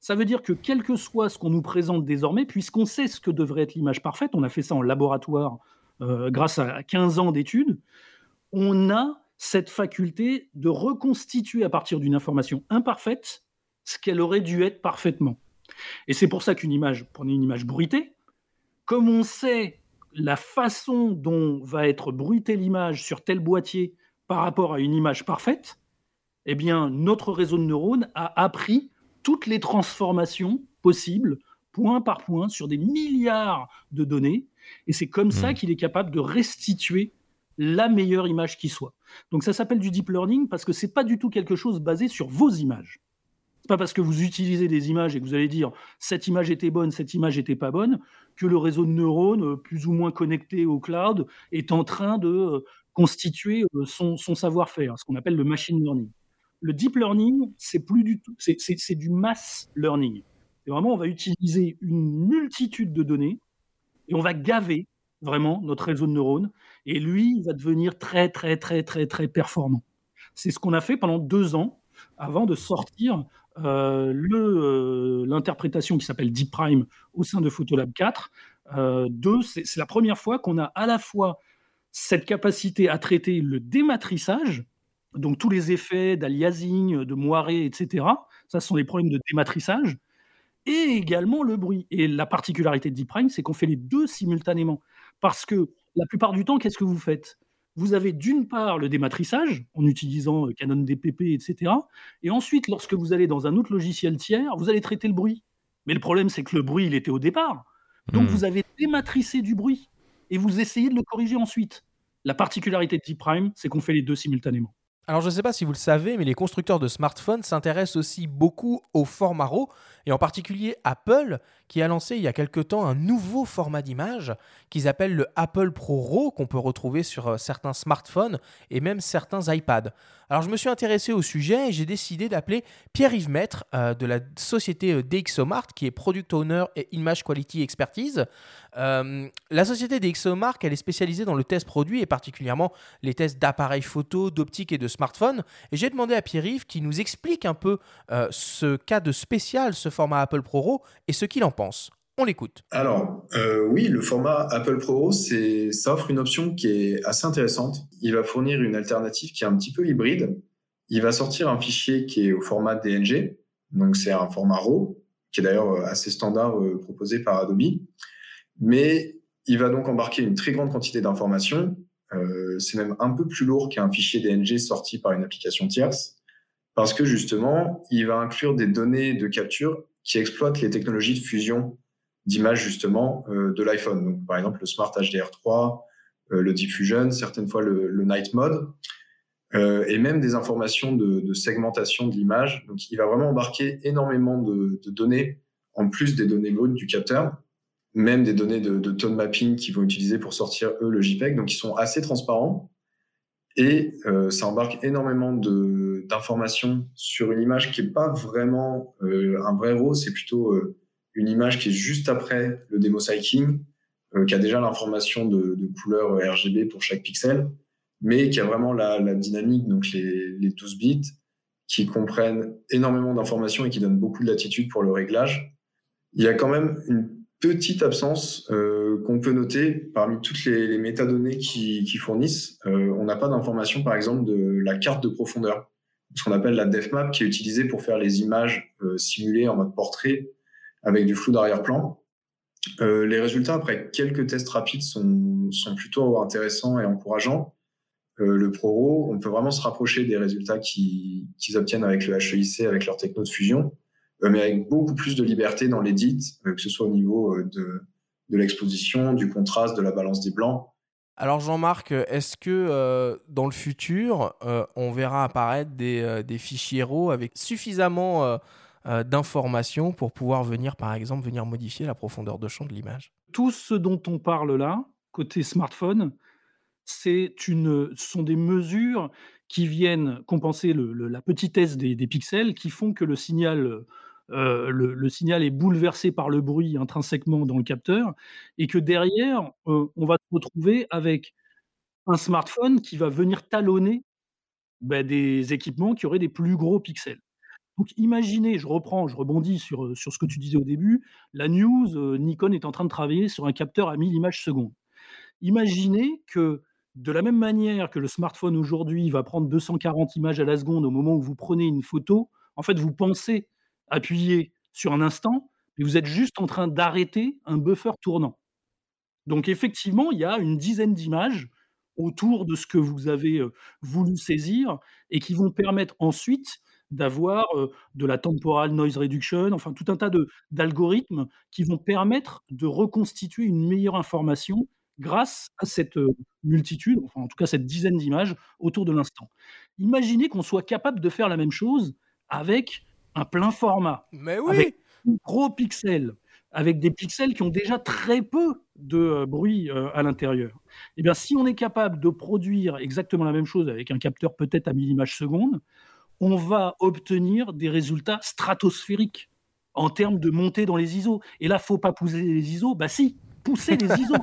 Ça veut dire que quel que soit ce qu'on nous présente désormais, puisqu'on sait ce que devrait être l'image parfaite, on a fait ça en laboratoire euh, grâce à 15 ans d'études, on a cette faculté de reconstituer à partir d'une information imparfaite ce qu'elle aurait dû être parfaitement. Et c'est pour ça qu'une image, prenez une image bruitée, comme on sait la façon dont va être bruitée l'image sur tel boîtier par rapport à une image parfaite, eh bien, notre réseau de neurones a appris toutes les transformations possibles, point par point, sur des milliards de données. Et c'est comme ça hmm. qu'il est capable de restituer la meilleure image qui soit. Donc ça s'appelle du deep learning parce que c'est pas du tout quelque chose basé sur vos images. C'est pas parce que vous utilisez des images et que vous allez dire cette image était bonne, cette image était pas bonne, que le réseau de neurones, euh, plus ou moins connecté au cloud, est en train de euh, constituer euh, son, son savoir-faire, ce qu'on appelle le machine learning. Le deep learning, c'est plus du tout, c'est du mass learning. Et vraiment, on va utiliser une multitude de données et on va gaver vraiment notre réseau de neurones. Et lui, il va devenir très, très, très, très, très performant. C'est ce qu'on a fait pendant deux ans avant de sortir euh, euh, l'interprétation qui s'appelle Deep Prime au sein de Photolab 4. Euh, c'est la première fois qu'on a à la fois cette capacité à traiter le dématrissage, donc tous les effets d'aliasing, de moiré, etc. Ça, ce sont les problèmes de dématrissage. Et également le bruit. Et la particularité de Deep Prime, c'est qu'on fait les deux simultanément. Parce que la plupart du temps, qu'est-ce que vous faites? Vous avez d'une part le dématrissage, en utilisant euh, Canon DPP, etc. Et ensuite, lorsque vous allez dans un autre logiciel tiers, vous allez traiter le bruit. Mais le problème, c'est que le bruit, il était au départ. Donc, hmm. vous avez dématrissé du bruit. Et vous essayez de le corriger ensuite. La particularité de Deep Prime, c'est qu'on fait les deux simultanément. Alors je ne sais pas si vous le savez, mais les constructeurs de smartphones s'intéressent aussi beaucoup au format et en particulier Apple, qui a lancé il y a quelque temps un nouveau format d'image qu'ils appellent le Apple Pro RAW, qu'on peut retrouver sur euh, certains smartphones et même certains iPads. Alors je me suis intéressé au sujet et j'ai décidé d'appeler Pierre-Yves Maître euh, de la société euh, DxOMark, qui est Product Owner et Image Quality Expertise. la société DxOMark, elle est spécialisée dans le test produit et particulièrement les tests d'appareils photo, d'optique et de smartphone. Et j'ai demandé à Pierre-Yves qui nous explique un peu ce cas de spécial, ce format Apple Pro RAW et ce qu'il en pense. On l'écoute. Alors, euh, oui, le format Apple Pro, ça offre une option qui est assez intéressante. Il va fournir une alternative qui est un petit peu hybride. Il va sortir un fichier qui est au format DNG, donc c'est un format RAW, qui est d'ailleurs euh, assez standard euh, proposé par Adobe. Mais il va donc embarquer une très grande quantité d'informations. c'est même un peu plus lourd qu'un fichier DNG sorti par une application tierce, parce que justement, il va inclure des données de capture qui exploitent les technologies de fusion d'images justement euh, de l'iPhone. Donc par exemple le Smart HDR3, euh, le Diffusion, certaines fois le, Night Mode, euh, et même des informations de, de segmentation de l'image. Donc il va vraiment embarquer énormément de, de, données en plus des données brutes du capteur, même des données de, de tone mapping qu'ils vont utiliser pour sortir eux le JPEG. Donc ils sont assez transparents. Et ça embarque énormément d'informations sur une image qui est pas vraiment euh, un vrai RAW, c'est plutôt euh, une image qui est juste après le demo cycling, euh, qui a déjà l'information de, de couleur RGB pour chaque pixel, mais qui a vraiment la, dynamique, donc les, les 12 bits, qui comprennent énormément d'informations et qui donnent beaucoup de latitude pour le réglage. Il y a quand même une petite absence qu'on peut noter parmi toutes les, métadonnées qui, fournissent. On n'a pas d'information, par exemple, de la carte de profondeur, ce qu'on appelle la DefMap, qui est utilisée pour faire les images euh, simulées en mode portrait avec du flou d'arrière-plan. Euh, les résultats après quelques tests rapides sont, plutôt intéressants et encourageants. Euh, le ProRAW, on peut vraiment se rapprocher des résultats qu'ils obtiennent avec le HEIC, avec leur techno de fusion, mais avec beaucoup plus de liberté dans l'édit, que ce soit au niveau de l'exposition, du contraste, de la balance des blancs. Alors Jean-Marc, est-ce que euh, dans le futur, euh, on verra apparaître des, euh, des fichiers RAW avec suffisamment d'informations pour pouvoir venir, par exemple, venir modifier la profondeur de champ de l'image? Tout ce dont on parle là, côté smartphone, c'est une, ce sont des mesures qui viennent compenser la petitesse des, pixels, qui font que le signal, euh, le, signal est bouleversé par le bruit intrinsèquement dans le capteur, et que derrière, euh, on va se retrouver avec un smartphone qui va venir talonner ben, des équipements qui auraient des plus gros pixels. Donc imaginez, je reprends, je rebondis sur, sur ce que tu disais au début, la news, Nikon est en train de travailler sur un capteur à 1000 images secondes. Imaginez que de la même manière que le smartphone aujourd'hui va prendre 240 images à la seconde au moment où vous prenez une photo, en fait, vous pensez appuyer sur un instant, mais vous êtes juste en train d'arrêter un buffer tournant. Donc effectivement, il y a une dizaine d'images autour de ce que vous avez, voulu saisir et qui vont permettre ensuite d'avoir, de la temporal noise reduction, enfin tout un tas d'algorithmes qui vont permettre de reconstituer une meilleure information grâce à cette, multitude, enfin en tout cas cette dizaine d'images autour de l'instant. Imaginez qu'on soit capable de faire la même chose avec un plein format, Mais oui! avec gros pixels, avec des pixels qui ont déjà très peu de, bruit, à l'intérieur. Et bien, si on est capable de produire exactement la même chose avec un capteur peut-être à 1000 images secondes, on va obtenir des résultats stratosphériques en termes de montée dans les ISO. Et là, faut pas pousser les ISO, bah si, pousser les ISO.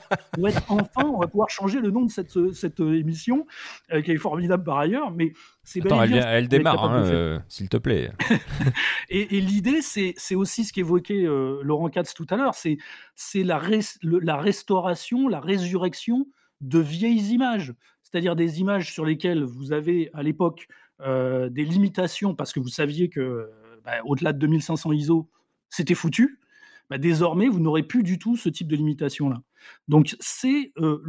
Être enfin, on va pouvoir changer le nom de cette, cette émission, euh, qui est formidable par ailleurs, mais c'est Attends, elle, vient- démarre, hein, euh, s'il te plaît. Et, et l'idée, c'est c'est aussi ce qu'évoquait euh, Laurent Katz tout à l'heure, c'est c'est la, res- le- la restauration, la résurrection de vieilles images, c'est-à-dire des images sur lesquelles vous avez à l'époque euh, des limitations parce que vous saviez que bah, au-delà de 2500 ISO, c'était foutu. Bah, désormais, vous n'aurez plus du tout ce type de limitation-là. Donc, c'est euh,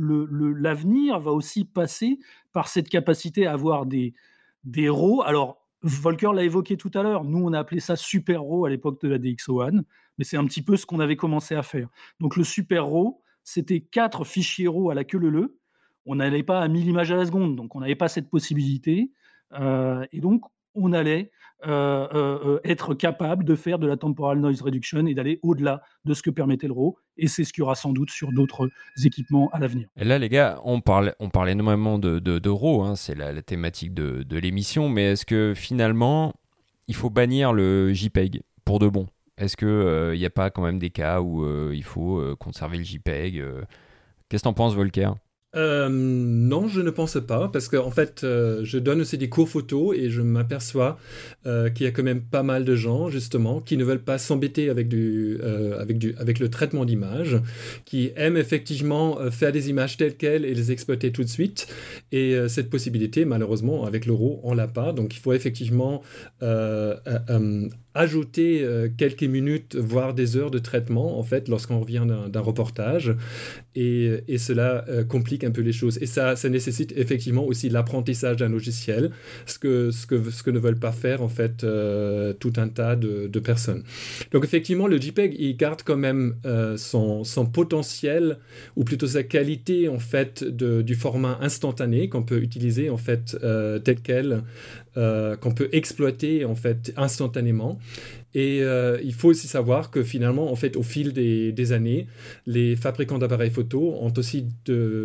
l'avenir va aussi passer par cette capacité à avoir des, des RAW. Alors, Volker l'a évoqué tout à l'heure. Nous, on a appelé ça Super RAW à l'époque de la DxO1, mais c'est un petit peu ce qu'on avait commencé à faire. Donc, le Super RAW, c'était quatre fichiers RAW à la queue leu On n'allait pas à 1000 images à la seconde, donc on n'avait pas cette possibilité. Euh, et donc, on allait euh, euh, euh, être capable de faire de la temporal noise reduction et d'aller au-delà de ce que permettait le RAW. Et c'est ce qu'il y aura sans doute sur d'autres équipements à l'avenir. Et là, les gars, on parle, énormément de, de, RAW, hein, c'est la, thématique de, l'émission, mais est-ce que finalement, il faut bannir le JPEG pour de bon? Est-ce qu'il n'y a pas quand même des cas où il faut conserver le JPEG Qu'est-ce que t'en penses, Volker? Euh, non, je ne pense pas, parce qu'en fait, euh, je donne aussi des cours photo et je m'aperçois euh, qu'il y a quand même pas mal de gens, justement, qui ne veulent pas s'embêter avec, avec, avec le traitement d'image, qui aiment effectivement faire des images telles quelles et les exploiter tout de suite. Et cette possibilité, malheureusement, avec l'euro, on l'a pas. Donc, il faut effectivement ajouter euh, quelques minutes, voire des heures de traitement, en fait, lorsqu'on revient d'un reportage. Et, cela euh, complique un peu les choses. Et ça, nécessite effectivement aussi l'apprentissage d'un logiciel, ce que, ne veulent pas faire en fait euh, tout un tas de, personnes. Donc effectivement, le JPEG, il garde quand même son, potentiel, ou plutôt sa qualité en fait du format instantané qu'on peut utiliser en fait tel quel, euh, qu'on peut exploiter en fait instantanément. Et euh, il faut aussi savoir que finalement, en fait, au fil des, années, les fabricants d'appareils photo ont aussi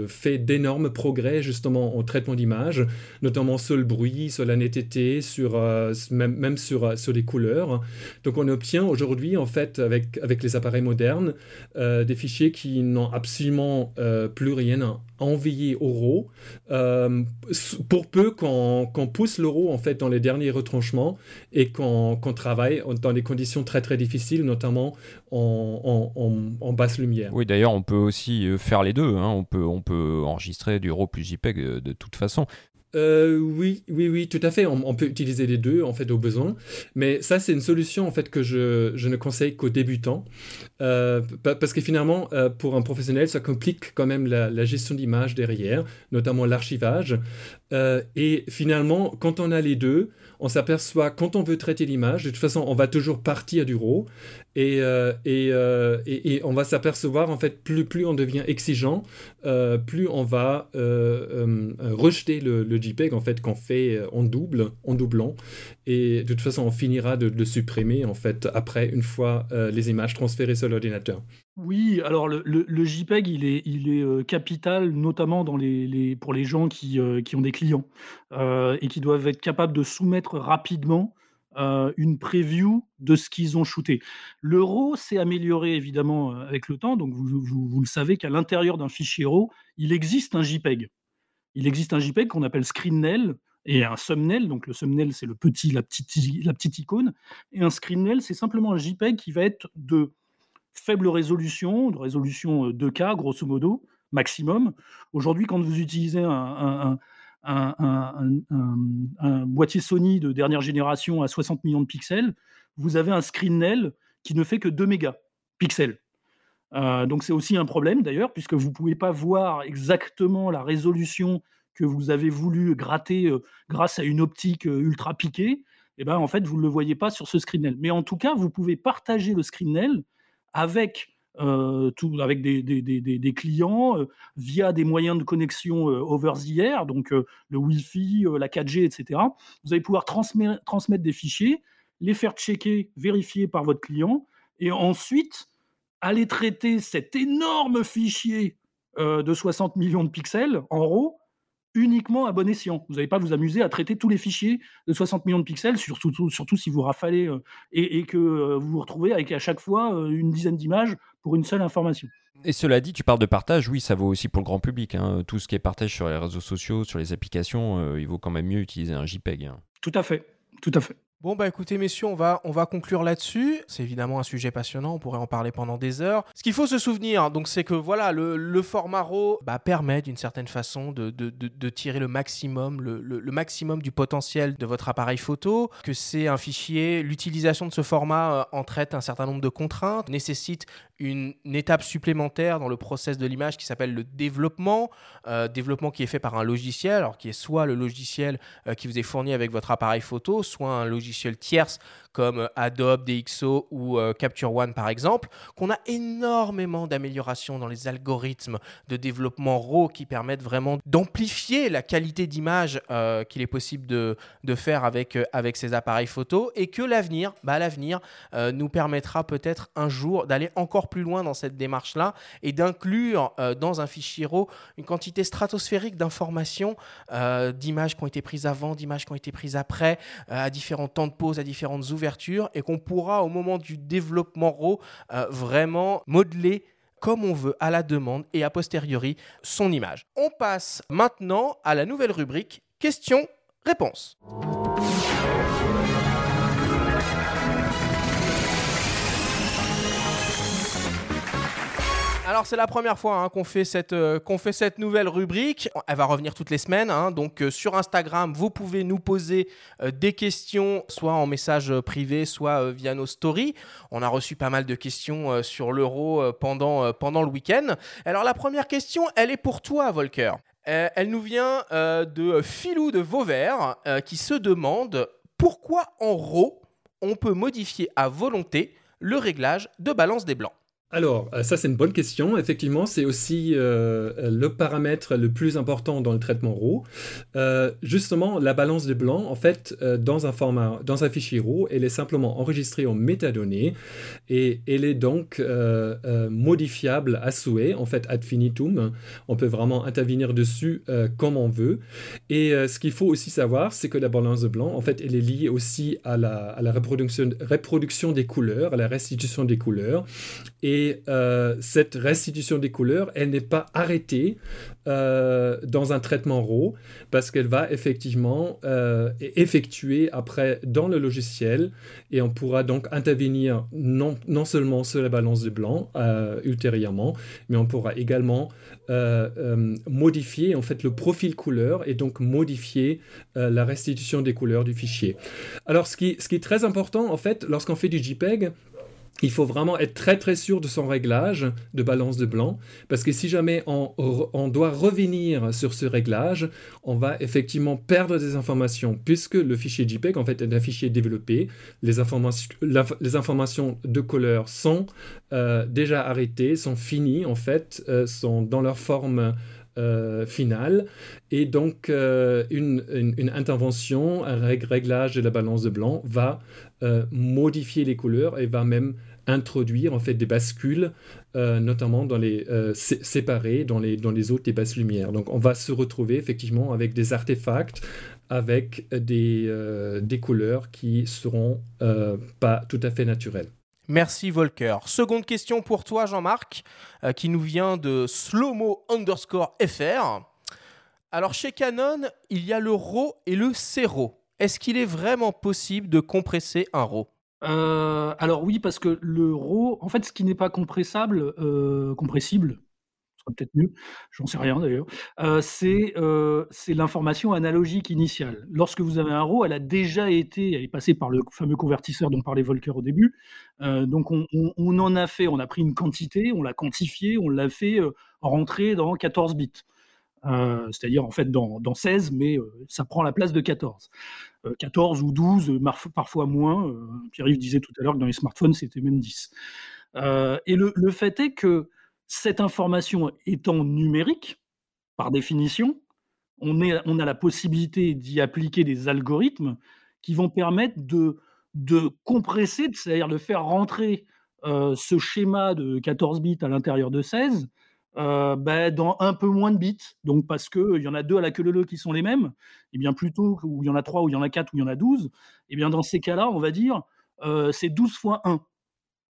fait d'énormes progrès justement en traitement d'image, notamment sur le bruit, sur la netteté, sur, euh, même, même sur, euh, sur les couleurs. Donc on obtient aujourd'hui, en fait, avec, avec les appareils modernes, des fichiers qui n'ont absolument plus rien à envier au RAW, pour peu qu'on qu'on pousse le RAW en fait dans les derniers retranchements et qu'on qu'on travaille dans des conditions très très difficiles, notamment en, en- en- en basse lumière. Oui, d'ailleurs, on peut aussi euh, faire les deux. hein. On, peut, on peut enregistrer du RAW plus JPEG de toute façon. Euh, oui, oui, oui, tout à fait. On, on peut utiliser les deux en fait au besoin, mais ça c'est une solution en fait que je, je ne conseille qu'aux débutants, Euh, pa- parce que finalement euh, pour un professionnel ça complique quand même la, la gestion d'image derrière, notamment l'archivage. Et finalement, quand on a les deux, on s'aperçoit quand on veut traiter l'image, de toute façon on va toujours partir du RAW et, euh, euh, et- et on va s'apercevoir en fait plus plus on devient exigeant, euh, plus on va rejeter le, le JPEG en fait qu'on fait en double, en doublant, et de toute façon on finira de, le supprimer en fait après une fois les images transférées sur l'ordinateur. Oui, alors le, le- JPEG, il est, il est capital, notamment dans les, les- pour les gens qui, qui ont des clients et qui doivent être capables de soumettre rapidement euh, une preview de ce qu'ils ont shooté. Le RAW s'est amélioré évidemment euh, avec le temps, donc vous, vous- le savez qu'à l'intérieur d'un fichier RAW, il existe un JPEG. Il existe un JPEG qu'on appelle ScreenNel et un thumbnail. Donc le thumbnail, c'est le petit, la petite, la petite icône. Et un screennail, c'est simplement un JPEG qui va être de faible résolution, de résolution 2K, grosso modo, maximum. Aujourd'hui, quand vous utilisez un, boîtier Sony de dernière génération à 60 millions de pixels, vous avez un screennail qui ne fait que 2 mégapixels. Euh, donc c'est aussi un problème d'ailleurs, puisque vous ne pouvez pas voir exactement la résolution que vous avez voulu gratter euh, grâce à une optique euh, ultra piquée. Et eh ben, en fait, vous ne le voyez pas sur ce screennail. Mais en tout cas, vous pouvez partager le screennail avec tout, avec des, clients via des moyens de connexion over the air, donc le Wi-Fi, la 4G, etc. Vous allez pouvoir transmettre, transmettre des fichiers, les faire checker, vérifier par votre client, et ensuite aller traiter cet énorme fichier euh, de 60 millions de pixels en RAW uniquement à bon escient. Vous n'allez pas vous amuser à traiter tous les fichiers de 60 millions de pixels, surtout, surtout si vous rafalez euh, et, que euh, vous vous retrouvez avec à chaque fois une dizaine d'images pour une seule information. Et cela dit, tu parles de partage, oui, ça vaut aussi pour le grand public. Hein. Tout ce qui est partage sur les réseaux sociaux, sur les applications, il vaut quand même mieux utiliser un JPEG. Hein. Tout à fait, tout à fait. Bon bah écoutez messieurs, on va, on va conclure là-dessus. C'est évidemment un sujet passionnant, on pourrait en parler pendant des heures. Ce qu'il faut se souvenir, donc c'est que voilà, le, format RAW bah, permet d'une certaine façon de, tirer le maximum, du potentiel de votre appareil photo, que c'est un fichier, l'utilisation de ce format euh, en traite un certain nombre de contraintes, nécessite une, étape supplémentaire dans le process de l'image qui s'appelle le développement, euh, développement qui est fait par un logiciel, alors qui est soit le logiciel euh, qui vous est fourni avec votre appareil photo, soit un logiciel tierce comme euh, Adobe, DxO ou euh, Capture One par exemple, qu'on a énormément d'améliorations dans les algorithmes de développement RAW qui permettent vraiment d'amplifier la qualité d'image euh, qu'il est possible de, faire avec, avec ces appareils photo et que l'avenir, bah, l'avenir nous permettra peut-être un jour d'aller encore plus loin dans cette démarche-là et d'inclure dans un fichier RAW une quantité stratosphérique d'informations, d'images qui ont été prises avant, d'images qui ont été prises après, à différents temps de pause, à différentes ouvertures et qu'on pourra au moment du développement RAW euh, vraiment modeler comme on veut à la demande et a posteriori son image. On passe maintenant à la nouvelle rubrique questions-réponses. Alors c'est la première fois hein, qu'on fait, cette, euh, qu'on fait cette nouvelle rubrique. Elle va revenir toutes les semaines. Hein. donc euh, sur Instagram, vous pouvez nous poser euh, des questions, soit en message privé, soit via nos stories. On a reçu pas mal de questions sur l'euro pendant, pendant le week-end. Alors la première question, elle est pour toi, Volker. elle nous vient de Philou de Vauvert qui se demande pourquoi en RAW on peut modifier à volonté le réglage de balance des blancs. Alors, euh, ça c'est une bonne question. Effectivement, c'est aussi euh, le paramètre le plus important dans le traitement RAW. Euh, justement, la balance de blanc, en fait, dans un format, dans un fichier RAW, elle est simplement enregistrée en métadonnées et elle est donc modifiable à souhait, en fait, ad finitum. On peut vraiment intervenir dessus comme on veut. Et ce qu'il faut aussi savoir, c'est que la balance de blanc, en fait, elle est liée aussi à la, reproduction, reproduction des couleurs, à la restitution des couleurs. Et et euh, cette restitution des couleurs, elle n'est pas arrêtée euh, dans un traitement RAW parce qu'elle va effectivement euh, effectuer après dans le logiciel et on pourra donc intervenir non, seulement sur la balance de blanc ultérieurement, mais on pourra également modifier en fait le profil couleur et donc modifier la restitution des couleurs du fichier. Alors ce qui, ce qui est très important en fait lorsqu'on fait du JPEG, il faut vraiment être très très sûr de son réglage de balance de blanc, parce que si jamais on, doit revenir sur ce réglage, on va effectivement perdre des informations, puisque le fichier JPEG en fait est un fichier développé, les informations, de couleur sont euh, déjà arrêtées, sont finies en fait, euh, sont dans leur forme euh, finale. Et donc, une, une, intervention, un réglage de la balance de blanc va modifier les couleurs et va même introduire en fait des bascules, euh, notamment dans les euh, séparés dans les dans les basses lumières. Donc on va se retrouver effectivement avec des artefacts, avec des, euh, des couleurs qui seront pas tout à fait naturelles. Merci Volker. Seconde question pour toi Jean-Marc, qui nous vient de slowmo underscore fr. Alors chez Canon, il y a le RAW et le CRAW. Est-ce qu'il est vraiment possible de compresser un RAW? Euh, alors oui, parce que le RAW, en fait, ce qui n'est pas compressable, euh, compressible, peut-être mieux, j'en sais rien d'ailleurs, euh, c'est l'information analogique initiale. Lorsque vous avez un RAW, elle a déjà été, elle est passée par le fameux convertisseur dont parlait Volker au début. donc on, on, en a fait, on a pris une quantité, on l'a quantifié, on l'a fait rentrer dans 14 bits. Euh, c'est-à-dire en fait dans, 16, mais euh, ça prend la place de 14. 14 euh, ou 12, parfois moins. Pierre-Yves disait tout à l'heure que dans les smartphones, c'était même 10. et le, fait est que cette information étant numérique, par définition, on, a la possibilité d'y appliquer des algorithmes qui vont permettre de compresser, c'est-à-dire de faire rentrer ce schéma de 14 bits à l'intérieur de 16 euh, bah, dans un peu moins de bits. Donc, parce qu'il y en a deux à la queue leu qui sont les mêmes, et bien plutôt, où il y en a trois, où il y en a quatre, où il y en a douze, et bien dans ces cas-là, on va dire, euh, c'est 12 fois 1,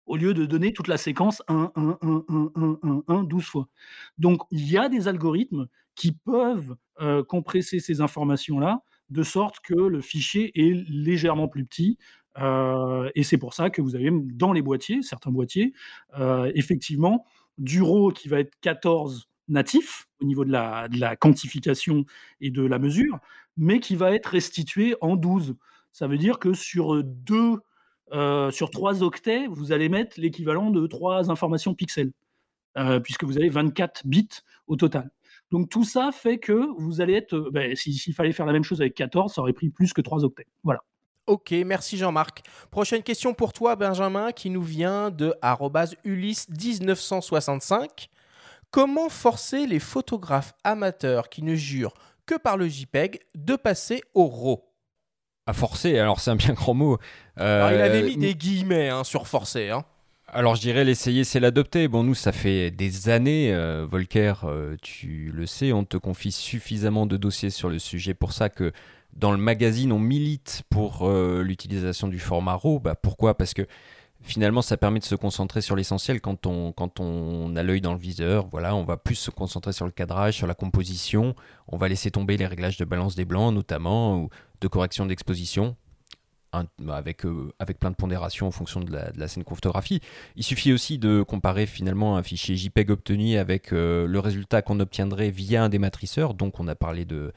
au lieu de donner toute la séquence 1, 1, 1, 1, 1, 1, 1, 12 fois. Donc, il y a des algorithmes qui peuvent euh, compresser ces informations-là, de sorte que le fichier est légèrement plus petit, et c'est pour ça que vous avez dans les boîtiers, certains boîtiers, effectivement, du RAW qui va être 14 natif au niveau de la, de la, quantification et de la mesure, mais qui va être restitué en 12. Ça veut dire que sur deux, euh, sur trois octets, vous allez mettre l'équivalent de trois informations pixels, euh, puisque vous avez 24 bits au total. Donc tout ça fait que vous allez être, euh, ben, s'il fallait faire la même chose avec 14, ça aurait pris plus que trois octets. Voilà. Ok, merci Jean-Marc. Prochaine question pour toi, Benjamin, qui nous vient de Ulysse1965. Comment forcer les photographes amateurs qui ne jurent que par le JPEG de passer au RAW? À forcer, alors c'est un bien grand mot. alors, il avait mis euh, des guillemets hein, sur forcer. Hein. Alors je dirais l'essayer, c'est l'adopter. Bon, nous, ça fait des années, euh, Volker, euh, tu le sais, on te confie suffisamment de dossiers sur le sujet pour ça que dans le magazine, on milite pour euh, l'utilisation du format RAW. Bah, pourquoi? Parce que finalement, ça permet de se concentrer sur l'essentiel quand on, quand on a l'œil dans le viseur. Voilà, on va plus se concentrer sur le cadrage, sur la composition. On va laisser tomber les réglages de balance des blancs, notamment, ou de correction d'exposition. avec, euh, avec plein de pondérations en fonction de la, de la, scène photographie. Il suffit aussi de comparer finalement un fichier JPEG obtenu avec euh, le résultat qu'on obtiendrait via un dématrisseur. Donc on a parlé de,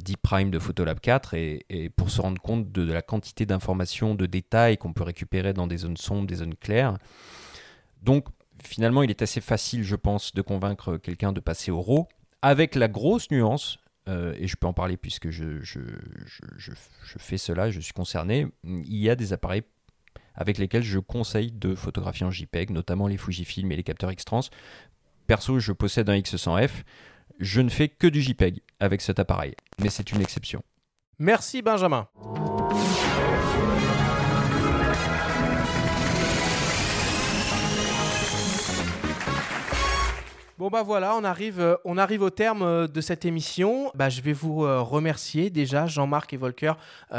Deep Prime de Photolab 4 et, pour se rendre compte de, la quantité d'informations, de détails qu'on peut récupérer dans des zones sombres, des zones claires. Donc finalement, il est assez facile, je pense, de convaincre quelqu'un de passer au RAW, avec la grosse nuance, euh, et je peux en parler puisque je, je, fais cela, je suis concerné, il y a des appareils avec lesquels je conseille de photographier en JPEG, notamment les Fujifilm et les capteurs X-Trans. Perso, je possède un X100F. Je ne fais que du JPEG avec cet appareil, mais c'est une exception. Merci Benjamin. Bon bah voilà, on arrive, euh, on arrive au terme euh, de cette émission. Bah, je vais vous euh, remercier déjà, Jean-Marc et Volker,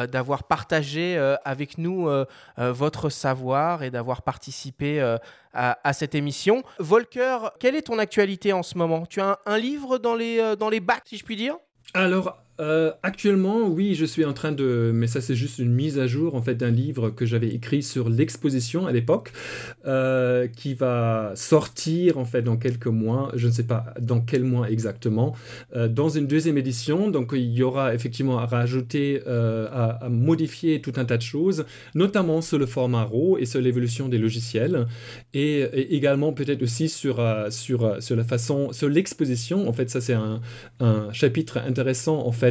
d'avoir partagé avec nous votre savoir et d'avoir participé à, cette émission. Volker, quelle est ton actualité en ce moment? Tu as un, un livre dans les, dans les bacs, si je puis dire? Alors, euh, actuellement, oui, je suis en train de, mais ça c'est juste une mise à jour en fait d'un livre que j'avais écrit sur l'exposition à l'époque, euh, qui va sortir en fait dans quelques mois, je ne sais pas dans quel mois exactement, euh, dans une deuxième édition. Donc il y aura effectivement à rajouter, à, modifier tout un tas de choses, notamment sur le format RAW et sur l'évolution des logiciels, et, également peut-être aussi sur sur sur la façon, sur l'exposition. En fait, ça c'est un, un chapitre intéressant en fait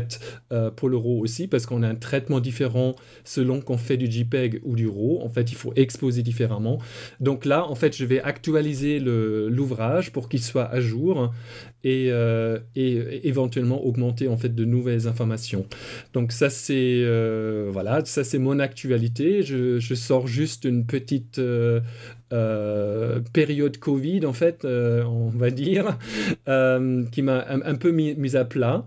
euh, pour le RAW aussi, parce qu'on a un traitement différent selon qu'on fait du JPEG ou du RAW. En fait, il faut exposer différemment. Donc là, en fait, je vais actualiser l'ouvrage pour qu'il soit à jour et, euh, et, éventuellement augmenter en fait de nouvelles informations. Donc ça c'est euh, voilà, ça c'est mon actualité. Je, je, sors juste une petite période Covid en fait, on va dire, qui m'a un, peu mis, mis, à plat.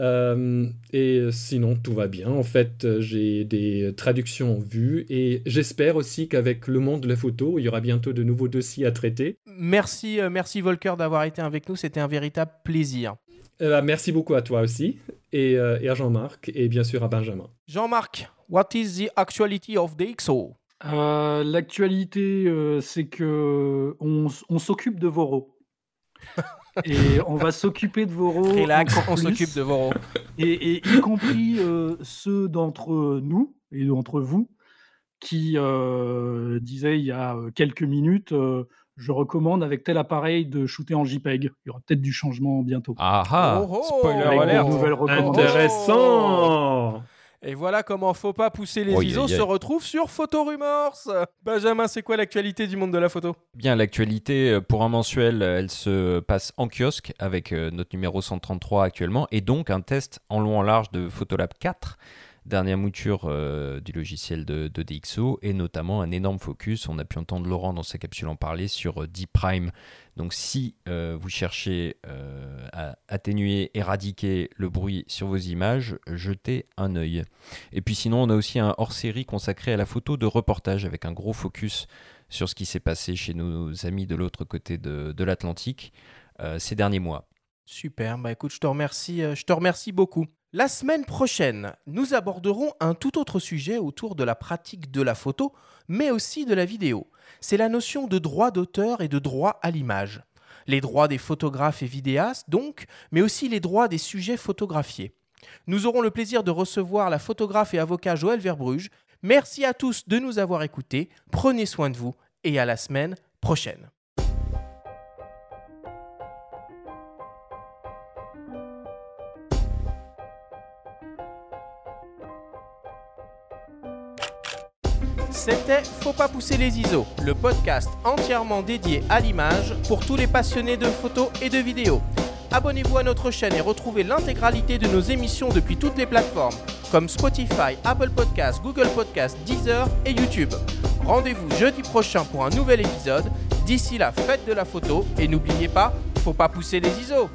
Euh, et sinon, tout va bien. En fait, j'ai des traductions en vue et j'espère aussi qu'avec le monde de la photo, il y aura bientôt de nouveaux dossiers à traiter. Merci, euh, merci Volker d'avoir été avec nous. C'était un véritable plaisir. Ben, merci beaucoup à toi aussi, et, euh, et à Jean-Marc, et bien sûr à Benjamin. Jean-Marc, what is the actuality of the XO Euh, L'actualité, euh, c'est que on s'occupe de Voro. et on va s'occuper de Voro. Relax, on s'occupe de Voro. Et, et y compris euh, ceux d'entre nous et d'entre vous qui euh, disaient il y a quelques minutes euh, je recommande avec tel appareil de shooter en JPEG. Il y aura peut-être du changement bientôt. Ah ah Oh, oh. Spoiler alert. Intéressant Et voilà comment Faut pas pousser les ISO aïe. se retrouve sur Photo Rumors. Benjamin, c'est quoi l'actualité du monde de la photo? Bien, l'actualité euh, pour un mensuel, euh, elle se passe en kiosque avec euh, notre numéro 133 actuellement et donc un test en long en large de Photolab 4, dernière mouture euh, du logiciel de, DxO et notamment un énorme focus. On a pu entendre Laurent dans sa capsule en parler sur euh, D-Prime. Donc si euh, vous cherchez à atténuer, éradiquer le bruit sur vos images, jetez un œil. Et puis sinon, on a aussi un hors-série consacré à la photo de reportage avec un gros focus sur ce qui s'est passé chez nos amis de l'autre côté de, de l'Atlantique ces derniers mois. Super, bah écoute, je te remercie, je te remercie beaucoup. La semaine prochaine, nous aborderons un tout autre sujet autour de la pratique de la photo, mais aussi de la vidéo. C'est la notion de droit d'auteur et de droit à l'image. Les droits des photographes et vidéastes, donc, mais aussi les droits des sujets photographiés. Nous aurons le plaisir de recevoir la photographe et avocat Joël Verbruge. Merci à tous de nous avoir écoutés. Prenez soin de vous et à la semaine prochaine. C'était Faut pas pousser les ISO, le podcast entièrement dédié à l'image pour tous les passionnés de photos et de vidéos. Abonnez-vous à notre chaîne et retrouvez l'intégralité de nos émissions depuis toutes les plateformes comme Spotify, Apple Podcasts, Google Podcasts, Deezer et YouTube. Rendez-vous jeudi prochain pour un nouvel épisode. D'ici là, faites de la photo et n'oubliez pas, faut pas pousser les ISO.